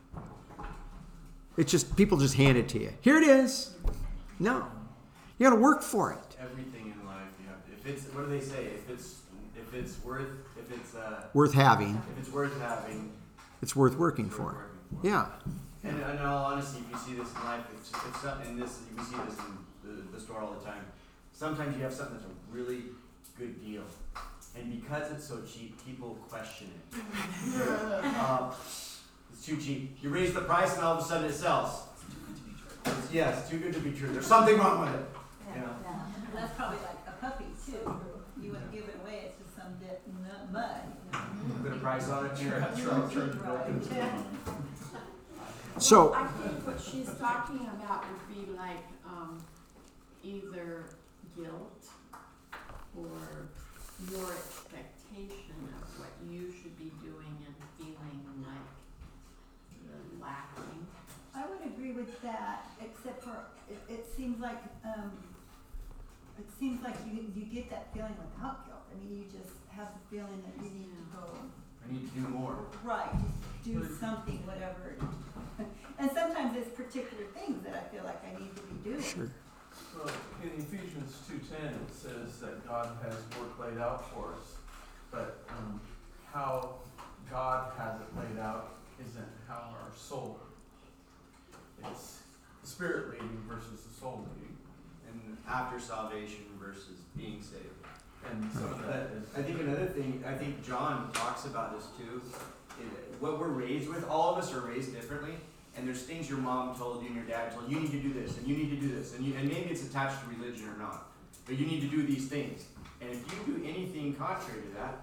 It's just people just hand it to you. Here it is. No. You got to work for it. Everything in life, if it's what do they say? If it's if it's worth if it's uh, worth having. If it's worth having. It's worth working it's for. Working for. Yeah. And in all honesty, if you see this in life, it's, it's not, and this you see this in the, the store all the time. Sometimes you have something that's a really good deal, and because it's so cheap, people question it. (laughs) uh, It's too cheap. You raise the price and all of a sudden it sells. It's, yeah, it's too good to be true. There's something wrong with it. You know? And that's probably like a puppy too. You wouldn't give it away, it's just some bit n- mud. Put a price on it. Sure. So, I think what she's talking about would be like, um, either guilt or your expectation of what you should be doing and feeling like you're lacking. I would agree with that, except for, it, it seems like, um, it seems like you, you get that feeling without guilt. I mean, you just have the feeling that you need to go, I need to do more. right, do something, whatever. (laughs) And sometimes it's particular things that I feel like I need to be doing. sure. Well, in Ephesians two ten, it says that God has work laid out for us, but, um, how God has it laid out isn't how our soul. It's the spirit leading versus the soul leading, And after salvation versus being saved. And some of that uh, is. I think another thing, I think John talks about this too. is what we're raised with, all of us are raised differently, and there's things your mom told you and your dad told you. You need to do this, and you need to do this, and you, and maybe it's attached to religion or not, but you need to do these things. And if you do anything contrary to that,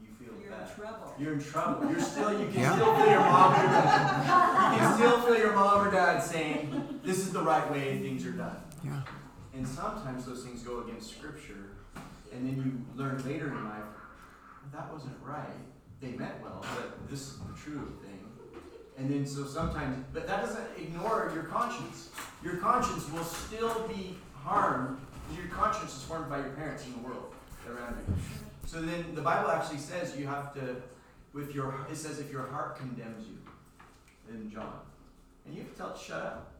you feel You're in bad. trouble. You're in trouble. You're still, you can Yeah. still feel your mom or dad. You can still feel your mom or dad saying, this is the right way things are done. Yeah. And sometimes those things go against scripture, and then you learn later in life, that wasn't right. They meant well, but this is the true thing. And then so sometimes, but that doesn't ignore your conscience. Your conscience will still be harmed. Your conscience is formed by your parents in the world around you. So then the Bible actually says you have to, with your, it says if your heart condemns you, in John, and you have to tell it shut up.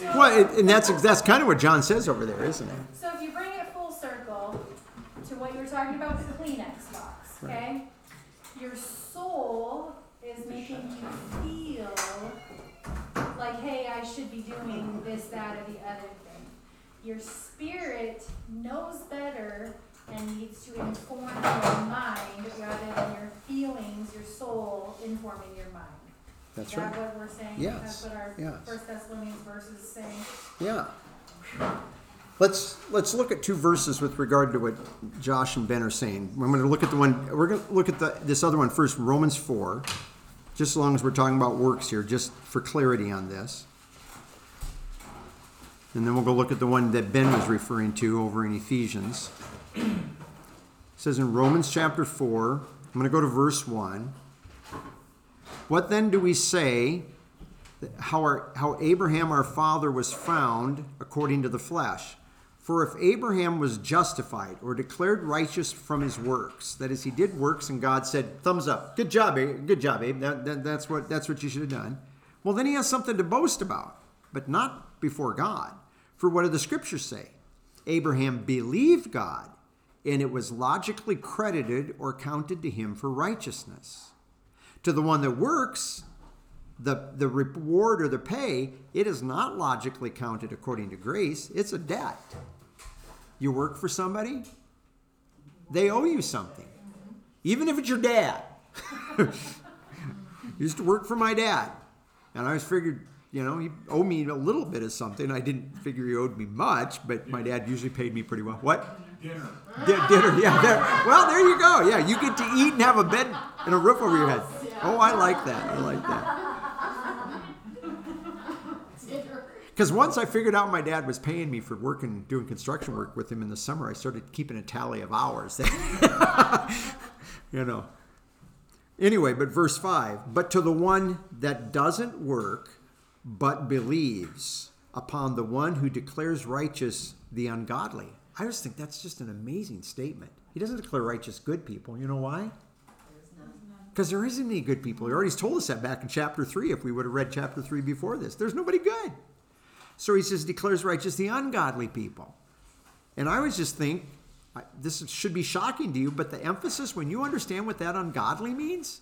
Yeah. Well, it, and that's that's kind of what John says over there, isn't it? So if you bring it full circle to what you were talking about with the Kleenex box, okay? Your soul is making you feel like, hey, I should be doing this, that, or the other thing. Your spirit knows better and needs to inform your mind rather than your feelings, your soul informing your mind. That's that right. what we're saying? Yes, That's what our yes. First Thessalonians verse is saying. Yeah. Let's let's look at two verses with regard to what Josh and Ben are saying. I'm going to look at the one. We're going to look at the this other one first, Romans four. Just as long as we're talking about works here, just for clarity on this. And then we'll go look at the one that Ben was referring to over in Ephesians. (clears throat) It says in Romans chapter 4, I'm going to go to verse 1. What then do we say how, our, how Abraham our father was found according to the flesh. For if Abraham was justified or declared righteous from his works, that is, he did works and God said, "Thumbs up, good job, Abe. good job, Abe. That, that, that's what that's what you should have done." Well, then he has something to boast about, but not before God. For what do the scriptures say? Abraham believed God, and it was logically credited or counted to him for righteousness. To the one that works, the, the reward or the pay, it is not logically counted according to grace. It's a debt. You work for somebody, they owe you something. Even if it's your dad. (laughs) Used to work for my dad. And I always figured, you know, he owed me a little bit of something. I didn't figure he owed me much, but my dad usually paid me pretty well. What? Dinner. Di- dinner, yeah. There. Well, there you go. Yeah, you get to eat and have a bed and a roof over your head. Oh, I like that. I like that. Because once I figured out my dad was paying me for working, doing construction work with him in the summer, I started keeping a tally of hours. (laughs) you know. Anyway, but verse 5 But to the one that doesn't work, but believes upon the one who declares righteous the ungodly. I just think that's just an amazing statement. He doesn't declare righteous good people. You know why? Because there isn't any good people. He already told us that back in chapter 3 if we would have read chapter 3 before this. There's nobody good. So he says, declares righteous the ungodly people. And I always just think, this should be shocking to you, but the emphasis, when you understand what that ungodly means,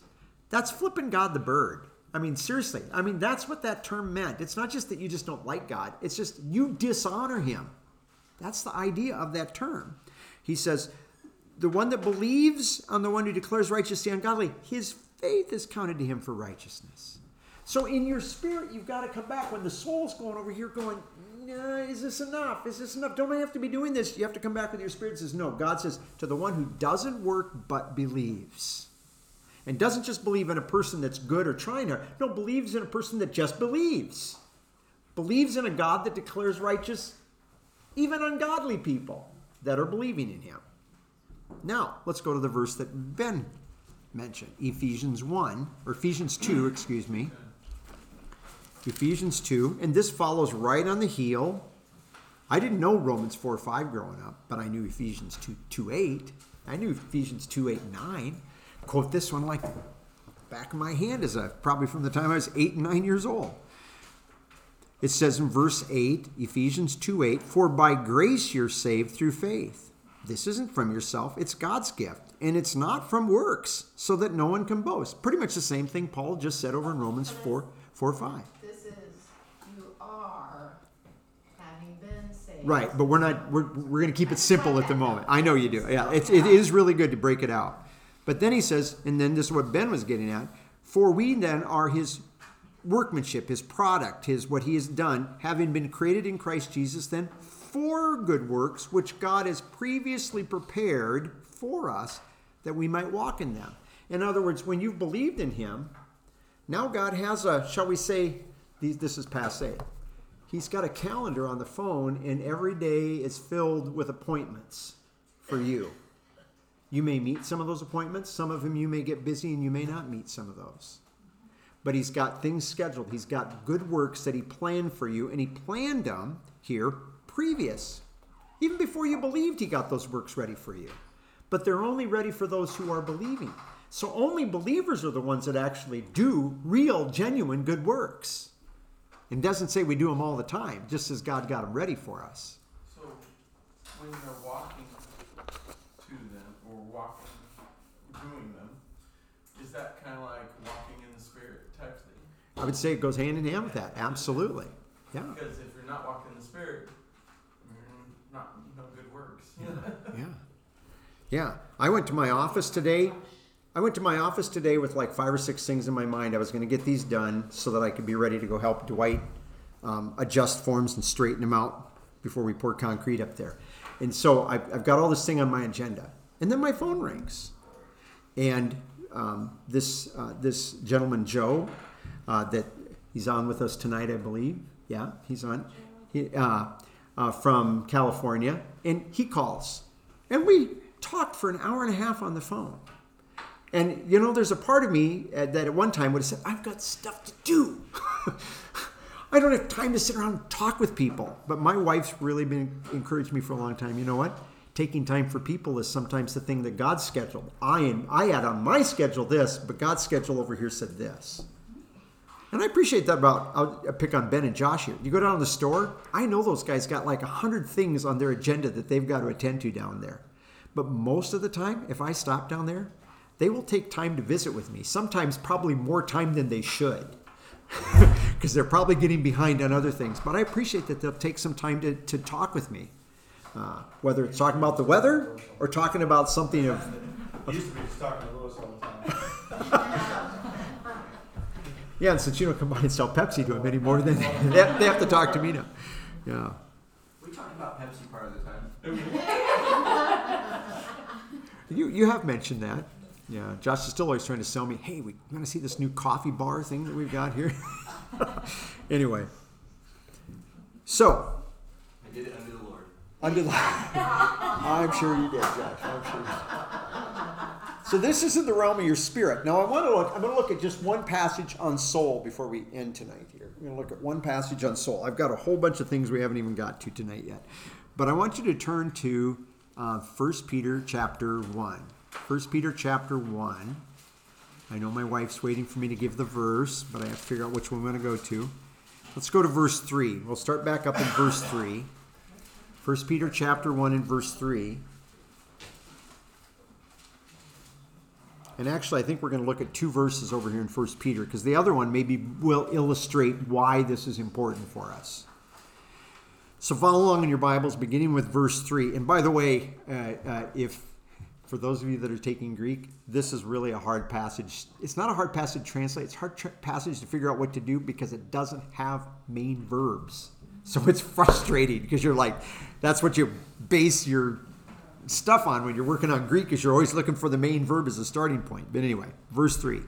that's flipping God the bird. I mean, seriously. I mean, that's what that term meant. It's not just that you just don't like God, it's just you dishonor him. That's the idea of that term. He says, the one that believes on the one who declares righteous the ungodly, his faith is counted to him for righteousness. So in your spirit, you've got to come back when the soul's going over here going, nah, is this enough? Is this enough? Don't I have to be doing this? You have to come back with your spirit says, no. God says, to the one who doesn't work but believes. And doesn't just believe in a person that's good or trying to, no, believes in a person that just believes. Believes in a God that declares righteous even ungodly people that are believing in him. Now, let's go to the verse that Ben mentioned Ephesians 1, or Ephesians 2, excuse me. Ephesians 2, and this follows right on the heel. I didn't know Romans 4 or 5 growing up, but I knew Ephesians 2, 2 8. I knew Ephesians 2 8 9. Quote this one like back of my hand as a probably from the time I was eight and nine years old. It says in verse 8, Ephesians 2 8, For by grace you're saved through faith. This isn't from yourself, it's God's gift. And it's not from works, so that no one can boast. Pretty much the same thing Paul just said over in Romans 4 4 5. This is, you are, having been saved. Right, but we're not, we're, we're going to keep it simple at the moment. I know you do. Yeah, it's, it is really good to break it out. But then he says, and then this is what Ben was getting at, for we then are his workmanship, his product, his what he has done, having been created in Christ Jesus then for good works which God has previously prepared for us that we might walk in them. In other words, when you've believed in him, now God has a, shall we say, this is passe. He's got a calendar on the phone, and every day is filled with appointments for you. You may meet some of those appointments. Some of them you may get busy and you may not meet some of those. But he's got things scheduled. He's got good works that he planned for you, and he planned them here previous. Even before you believed, he got those works ready for you. But they're only ready for those who are believing. So only believers are the ones that actually do real, genuine good works. And doesn't say we do them all the time, just as God got them ready for us. So, when you're walking to them or walking, doing them, is that kind of like walking in the spirit type thing? I would say it goes hand in hand with that. Absolutely. Yeah. Because if you're not walking in the spirit, you're not no good works. Yeah. Yeah. Yeah. I went to my office today. I went to my office today with like five or six things in my mind. I was going to get these done so that I could be ready to go help Dwight um, adjust forms and straighten them out before we pour concrete up there. And so I've, I've got all this thing on my agenda. And then my phone rings. And um, this, uh, this gentleman, Joe, uh, that he's on with us tonight, I believe. Yeah, he's on. He, uh, uh, from California. And he calls. And we talked for an hour and a half on the phone. And you know, there's a part of me uh, that at one time would have said, I've got stuff to do. (laughs) I don't have time to sit around and talk with people. But my wife's really been encouraged me for a long time. You know what? Taking time for people is sometimes the thing that God scheduled. I am I had on my schedule this, but God's schedule over here said this. And I appreciate that about, I'll pick on Ben and Josh here. You go down to the store, I know those guys got like a hundred things on their agenda that they've got to attend to down there. But most of the time, if I stop down there, they will take time to visit with me. Sometimes probably more time than they should. (laughs) Because they're probably getting behind on other things. But I appreciate that they'll take some time to, to talk with me. Uh, whether it's talking about the weather or talking about something of He used to be just talking to Lois all the time. (laughs) Yeah, and since you don't come by and sell Pepsi to them anymore, then (laughs) they have, they have to talk to me now. Yeah. We talk about Pepsi part of the time. (laughs) You, you have mentioned that. Yeah. Josh is still always trying to sell me, hey, we want to see this new coffee bar thing that we've got here? (laughs) anyway. So, I did it under the Lord. under the, I'm sure you did, Josh. I'm sure. So this is in the realm of your spirit. Now I want to look. I'm going to look at just one passage on soul before we end tonight. Here, we're going to look at one passage on soul. I've got a whole bunch of things we haven't even got to tonight yet, but I want you to turn to uh, 1 Peter chapter one. 1 Peter chapter one. I know my wife's waiting for me to give the verse, but I have to figure out which one I'm going to go to. Let's go to verse 3. We'll start back up in verse 3. 1 Peter chapter 1 and verse 3. And actually, I think we're going to look at two verses over here in 1 Peter because the other one maybe will illustrate why this is important for us. So follow along in your Bibles, beginning with verse 3. And by the way, uh, uh, if for those of you that are taking Greek, this is really a hard passage. It's not a hard passage to translate. It's a hard tr- passage to figure out what to do because it doesn't have main verbs. So it's frustrating because you're like, that's what you base your stuff on when you're working on Greek because you're always looking for the main verb as a starting point. But anyway, verse 3.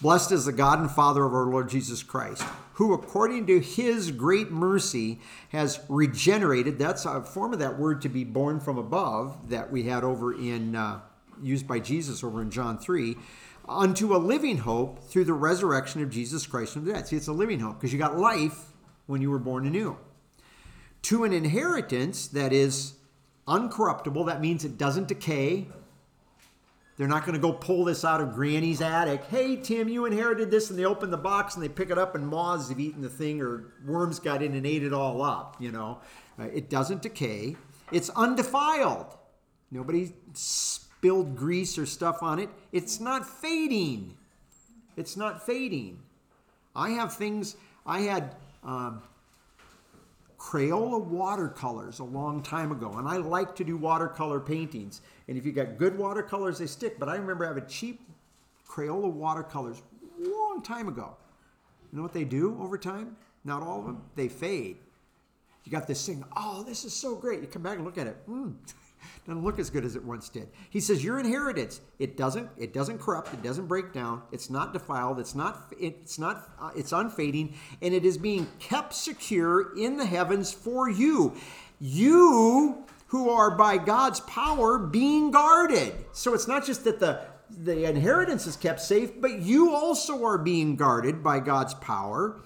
Blessed is the God and Father of our Lord Jesus Christ, who according to his great mercy has regenerated. That's a form of that word to be born from above that we had over in, uh, used by Jesus over in John 3, unto a living hope through the resurrection of Jesus Christ from the dead. See, it's a living hope because you got life when you were born anew. To an inheritance that is uncorruptible, that means it doesn't decay, they're not going to go pull this out of Granny's attic. Hey, Tim, you inherited this, and they open the box and they pick it up, and moths have eaten the thing, or worms got in and ate it all up. You know, Uh, it doesn't decay. It's undefiled. Nobody spilled grease or stuff on it. It's not fading. It's not fading. I have things. I had um, Crayola watercolors a long time ago, and I like to do watercolor paintings. And if you got good watercolors, they stick. But I remember having cheap Crayola watercolors a long time ago. You know what they do over time? Not all of them. They fade. You got this thing. Oh, this is so great. You come back and look at it. Hmm. (laughs) Doesn't look as good as it once did. He says your inheritance. It doesn't. It doesn't corrupt. It doesn't break down. It's not defiled. It's not. It's not. Uh, it's unfading, and it is being kept secure in the heavens for you. You who are by God's power being guarded. So it's not just that the the inheritance is kept safe, but you also are being guarded by God's power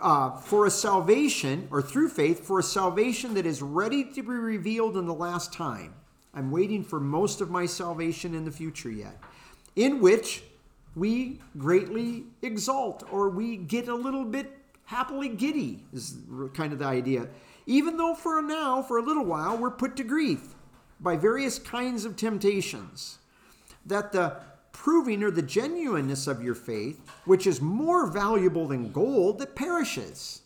uh, for a salvation, or through faith, for a salvation that is ready to be revealed in the last time. I'm waiting for most of my salvation in the future yet, in which we greatly exalt, or we get a little bit happily giddy, is kind of the idea. Even though for now, for a little while, we're put to grief by various kinds of temptations, that the proving or the genuineness of your faith, which is more valuable than gold that perishes.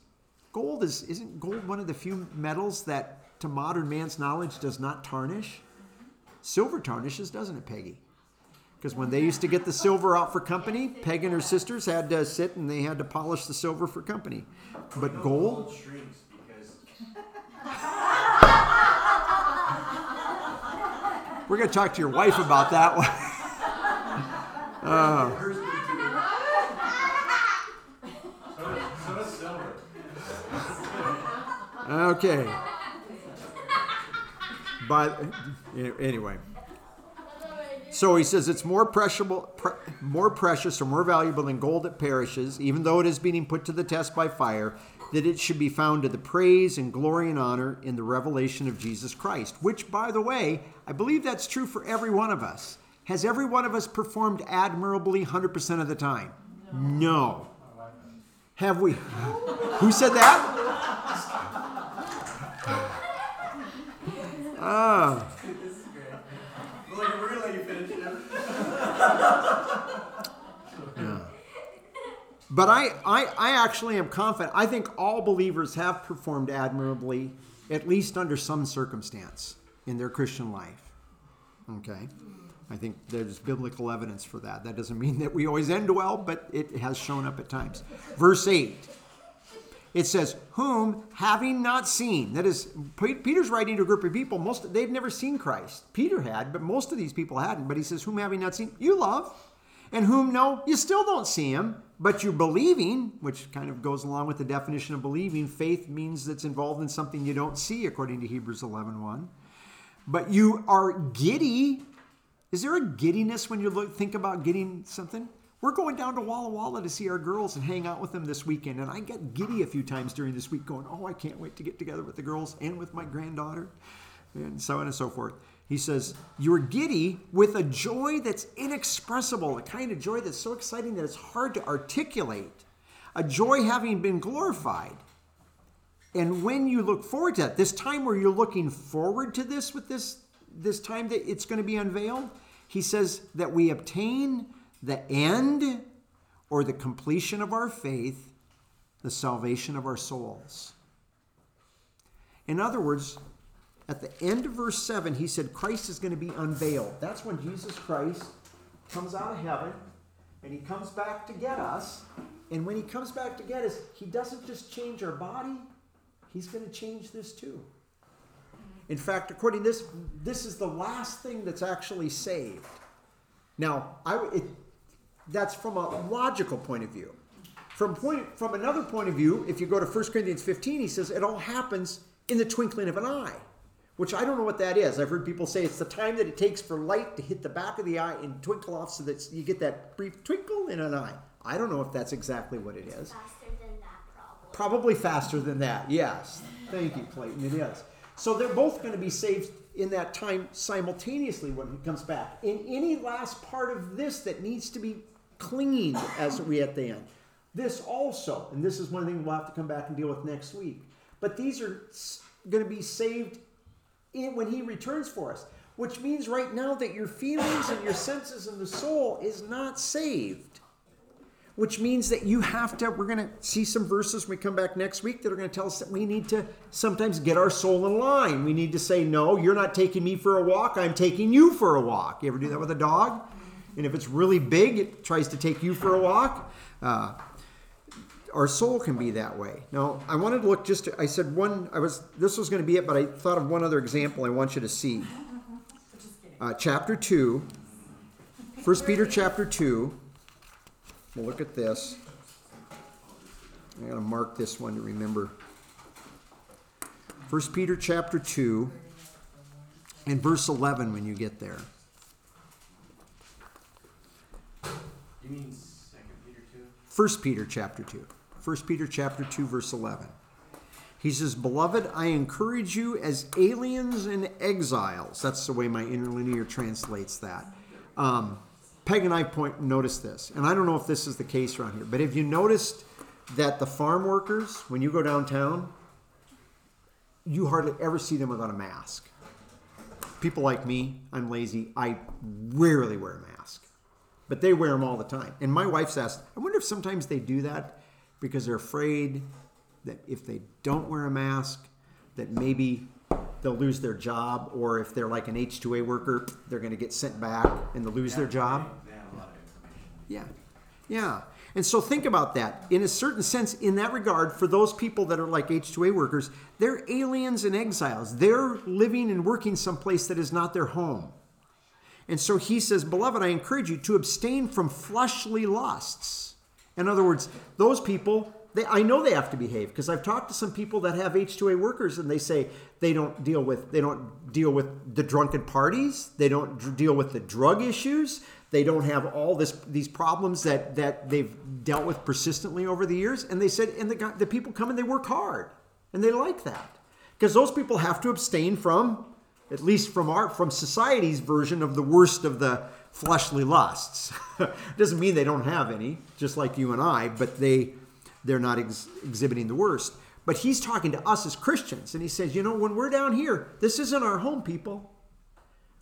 Gold is isn't gold one of the few metals that to modern man's knowledge does not tarnish? Silver tarnishes, doesn't it, Peggy? Because when they used to get the silver out for company, Peg and her sisters had to sit and they had to polish the silver for company. But No, gold, shrinks because (laughs) we're going to talk to your wife about that one. (laughs) Uh. Oh. hers (laughs) But anyway, so he says it's more pre, more precious or more valuable than gold that perishes, even though it is being put to the test by fire. That it should be found to the praise and glory and honor in the revelation of Jesus Christ. Which, by the way, I believe that's true for every one of us. Has every one of us performed admirably 100% of the time? No. Have we? Who said that? Ah, This is great. Well, like, we're gonna let you finish it. but I, I, I actually am confident. I think all believers have performed admirably, at least under some circumstance in their Christian life. Okay? I think there's biblical evidence for that. That doesn't mean that we always end well, but it has shown up at times. Verse 8. It says, "Whom having not seen." That is, Peter's writing to a group of people. Most they've never seen Christ. Peter had, but most of these people hadn't. But he says, "Whom having not seen, you love, and whom no, you still don't see him, but you're believing," which kind of goes along with the definition of believing. Faith means that's involved in something you don't see, according to Hebrews 11:1. But you are giddy. Is there a giddiness when you look, think about getting something? We're going down to Walla Walla to see our girls and hang out with them this weekend. And I get giddy a few times during this week going, oh, I can't wait to get together with the girls and with my granddaughter, and so on and so forth. He says, You're giddy with a joy that's inexpressible, a kind of joy that's so exciting that it's hard to articulate, a joy having been glorified. And when you look forward to that, this time where you're looking forward to this with this this time that it's going to be unveiled, he says that we obtain the end or the completion of our faith, the salvation of our souls. In other words, at the end of verse 7, he said Christ is going to be unveiled. That's when Jesus Christ comes out of heaven and he comes back to get us. And when he comes back to get us, he doesn't just change our body, he's going to change this too. In fact, according to this, this is the last thing that's actually saved. Now, I, it, that's from a logical point of view. From point from another point of view, if you go to 1 Corinthians 15, he says it all happens in the twinkling of an eye, which I don't know what that is. I've heard people say it's the time that it takes for light to hit the back of the eye and twinkle off so that you get that brief twinkle in an eye. I don't know if that's exactly what it is. Faster than that, probably. Probably faster than that, yes. Thank you, Clayton, it is. So they're both going to be saved in that time simultaneously when he comes back. In any last part of this that needs to be cleaned as we at the end. This also, and this is one thing we'll have to come back and deal with next week. But these are going to be saved in, when he returns for us, which means right now that your feelings and your senses and the soul is not saved which means that you have to we're going to see some verses when we come back next week that are going to tell us that we need to sometimes get our soul in line we need to say no you're not taking me for a walk i'm taking you for a walk you ever do that with a dog and if it's really big it tries to take you for a walk uh, our soul can be that way now i wanted to look just i said one i was this was going to be it but i thought of one other example i want you to see (laughs) uh, chapter 2 1 peter chapter 2 We'll look at this. I gotta mark this one to remember. First Peter chapter two and verse eleven when you get there. Peter? First Peter chapter two. First Peter chapter two, verse eleven. He says, Beloved, I encourage you as aliens and exiles. That's the way my interlinear translates that. Um, Peg and I point noticed this, and I don't know if this is the case around here, but have you noticed that the farm workers, when you go downtown, you hardly ever see them without a mask. People like me, I'm lazy. I rarely wear a mask, but they wear them all the time. And my wife's asked, I wonder if sometimes they do that because they're afraid that if they don't wear a mask, that maybe they'll lose their job, or if they're like an H2A worker, they're going to get sent back and they'll lose their job. They have a lot of information. Yeah. Yeah. And so think about that. In a certain sense, in that regard, for those people that are like H2A workers, they're aliens and exiles. They're living and working someplace that is not their home. And so he says, Beloved, I encourage you to abstain from fleshly lusts. In other words, those people, they, I know they have to behave because I've talked to some people that have H2A workers and they say they don't deal with they don't deal with the drunken parties, they don't deal with the drug issues, they don't have all this these problems that that they've dealt with persistently over the years. And they said, and the the people come and they work hard and they like that because those people have to abstain from at least from our from society's version of the worst of the fleshly lusts. (laughs) Doesn't mean they don't have any, just like you and I, but they they're not ex- exhibiting the worst. But he's talking to us as Christians, and he says, you know, when we're down here, this isn't our home, people.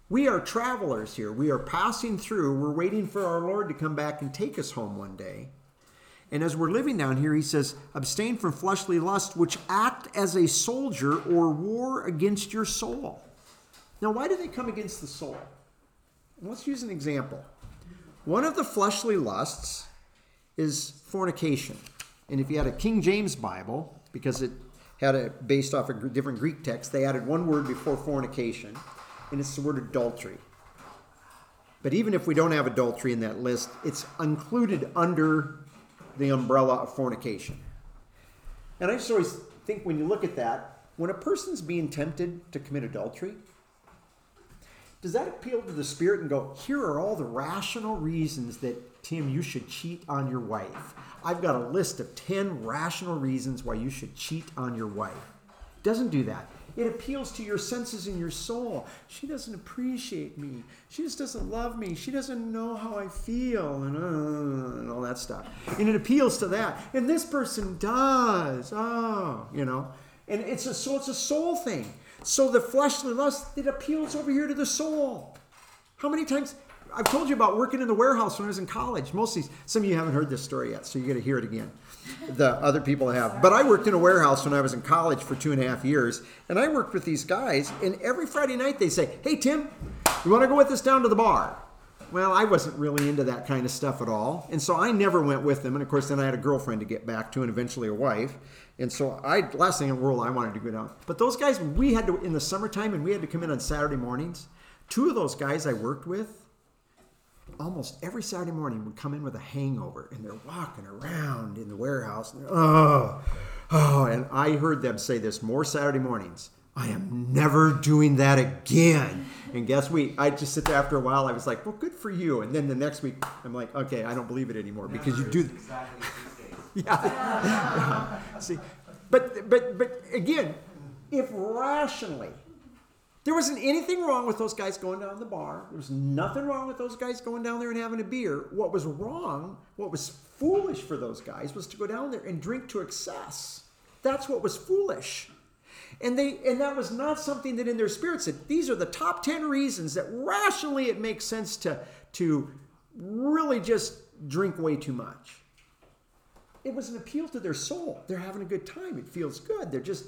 We are travelers here. We are passing through. We're waiting for our Lord to come back and take us home one day. And as we're living down here, he says, abstain from fleshly lusts which act as a soldier or war against your soul. Now, why do they come against the soul? Let's use an example. One of the fleshly lusts is fornication. And if you had a King James Bible, because it had a based off a different Greek text, they added one word before fornication, and it's the word adultery. But even if we don't have adultery in that list, it's included under the umbrella of fornication. And I just always think when you look at that, when a person's being tempted to commit adultery, does that appeal to the spirit and go, here are all the rational reasons that, Tim, you should cheat on your wife? I've got a list of 10 rational reasons why you should cheat on your wife. Doesn't do that. It appeals to your senses and your soul. She doesn't appreciate me. She just doesn't love me. She doesn't know how I feel, and, uh, and all that stuff. And it appeals to that. And this person does. Oh, you know. And it's a so it's a soul thing. So the fleshly lust it appeals over here to the soul. How many times I've told you about working in the warehouse when I was in college. Mostly, some of you haven't heard this story yet, so you got to hear it again. The other people have. But I worked in a warehouse when I was in college for two and a half years, and I worked with these guys. And every Friday night they say, "Hey Tim, you want to go with us down to the bar?" Well, I wasn't really into that kind of stuff at all, and so I never went with them. And of course, then I had a girlfriend to get back to, and eventually a wife. And so I, last thing in the world, I wanted to go down. But those guys, we had to in the summertime, and we had to come in on Saturday mornings. Two of those guys I worked with, almost every Saturday morning would come in with a hangover and they're walking around in the warehouse. And oh, oh, and I heard them say this more Saturday mornings. I am never doing that again. And guess we I just sit there after a while. I was like, well, good for you. And then the next week, I'm like, okay, I don't believe it anymore because you do. Exactly. (laughs) Yeah. (laughs) See, but but but again, if rationally there wasn't anything wrong with those guys going down the bar. There was nothing wrong with those guys going down there and having a beer. What was wrong, what was foolish for those guys was to go down there and drink to excess. That's what was foolish. And they and that was not something that in their spirit said, these are the top 10 reasons that rationally it makes sense to to really just drink way too much. It was an appeal to their soul. They're having a good time. It feels good. They're just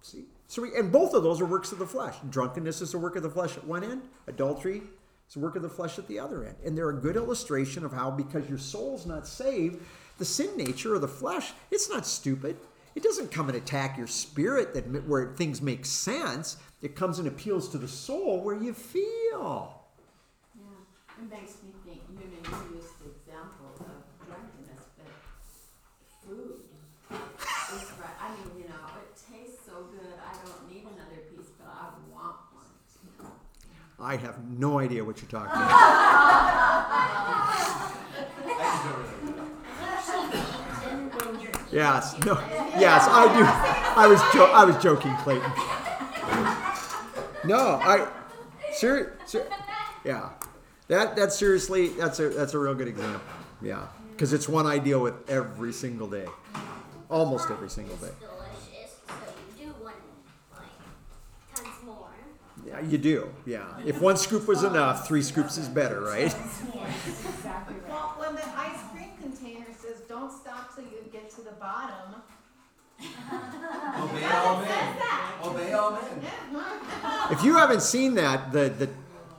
See? So we, and both of those are works of the flesh. Drunkenness is a work of the flesh at one end, adultery is a work of the flesh at the other end. And they're a good illustration of how, because your soul's not saved, the sin nature or the flesh, it's not stupid. It doesn't come and attack your spirit that where things make sense. It comes and appeals to the soul where you feel. Yeah, it makes me think, you know, you used the example of drunkenness, but food is right. I mean, you know, it tastes so good, I don't need another piece, but I want one. I have no idea what you're talking about. Yes, no, yes, I do. I was jo- I was joking, Clayton. No, I, ser- yeah, that that's seriously that's a that's a real good example. Yeah, because it's one I deal with every single day, almost every single day. It's delicious, so you do want like tons more. Yeah, you do. Yeah, if one scoop was enough, three scoops is better, right? Exactly right. (laughs) Well, when the ice cream container says, don't stop till you get to the bottom. (laughs) Obey all men. Obey all men. If you haven't seen that, the the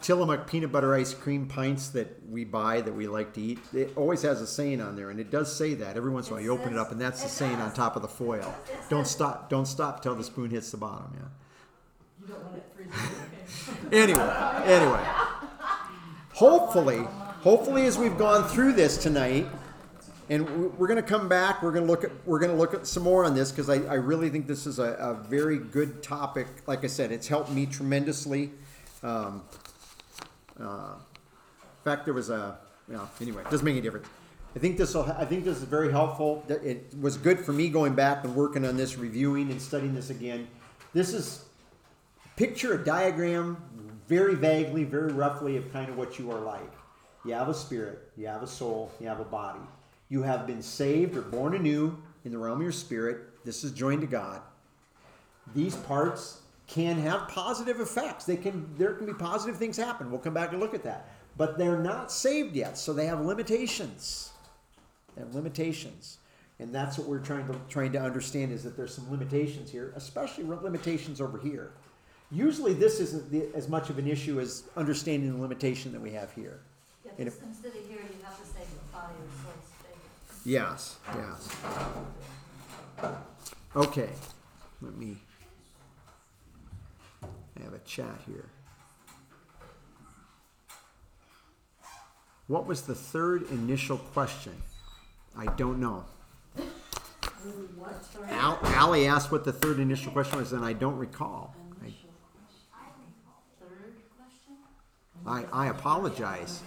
Tillamook peanut butter ice cream pints that we buy that we like to eat, it always has a saying on there, and it does say that every once in a while. You open it up, and that's the saying on top of the foil. Don't stop. Don't stop till the spoon hits the bottom. Yeah. Anyway, anyway. Hopefully, hopefully, as we've gone through this tonight, and we- we're going to come back. We're going to look at we're going to look at some more on this because I, I really think this is a, a very good topic. Like I said, it's helped me tremendously. Um, uh, in fact, there was a know, anyway, it doesn't make any difference. I think this will. I think this is very helpful. It was good for me going back and working on this, reviewing and studying this again. This is picture a diagram very vaguely, very roughly of kind of what you are like. You have a spirit, you have a soul, you have a body. You have been saved or born anew in the realm of your spirit. This is joined to God. These parts can have positive effects. They can there can be positive things happen. We'll come back and look at that. But they're not saved yet, so they have limitations. They have limitations. And that's what we're trying to trying to understand is that there's some limitations here, especially limitations over here. Usually, this isn't the, as much of an issue as understanding the limitation that we have here. Yeah, And this- instead of here, you have to say the body or. Yes, yes. Okay, let me. I have a chat here. What was the third initial question? I don't know. Al, Allie asked what the third initial question was, and I don't recall. I, Third question? I, I apologize.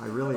I really,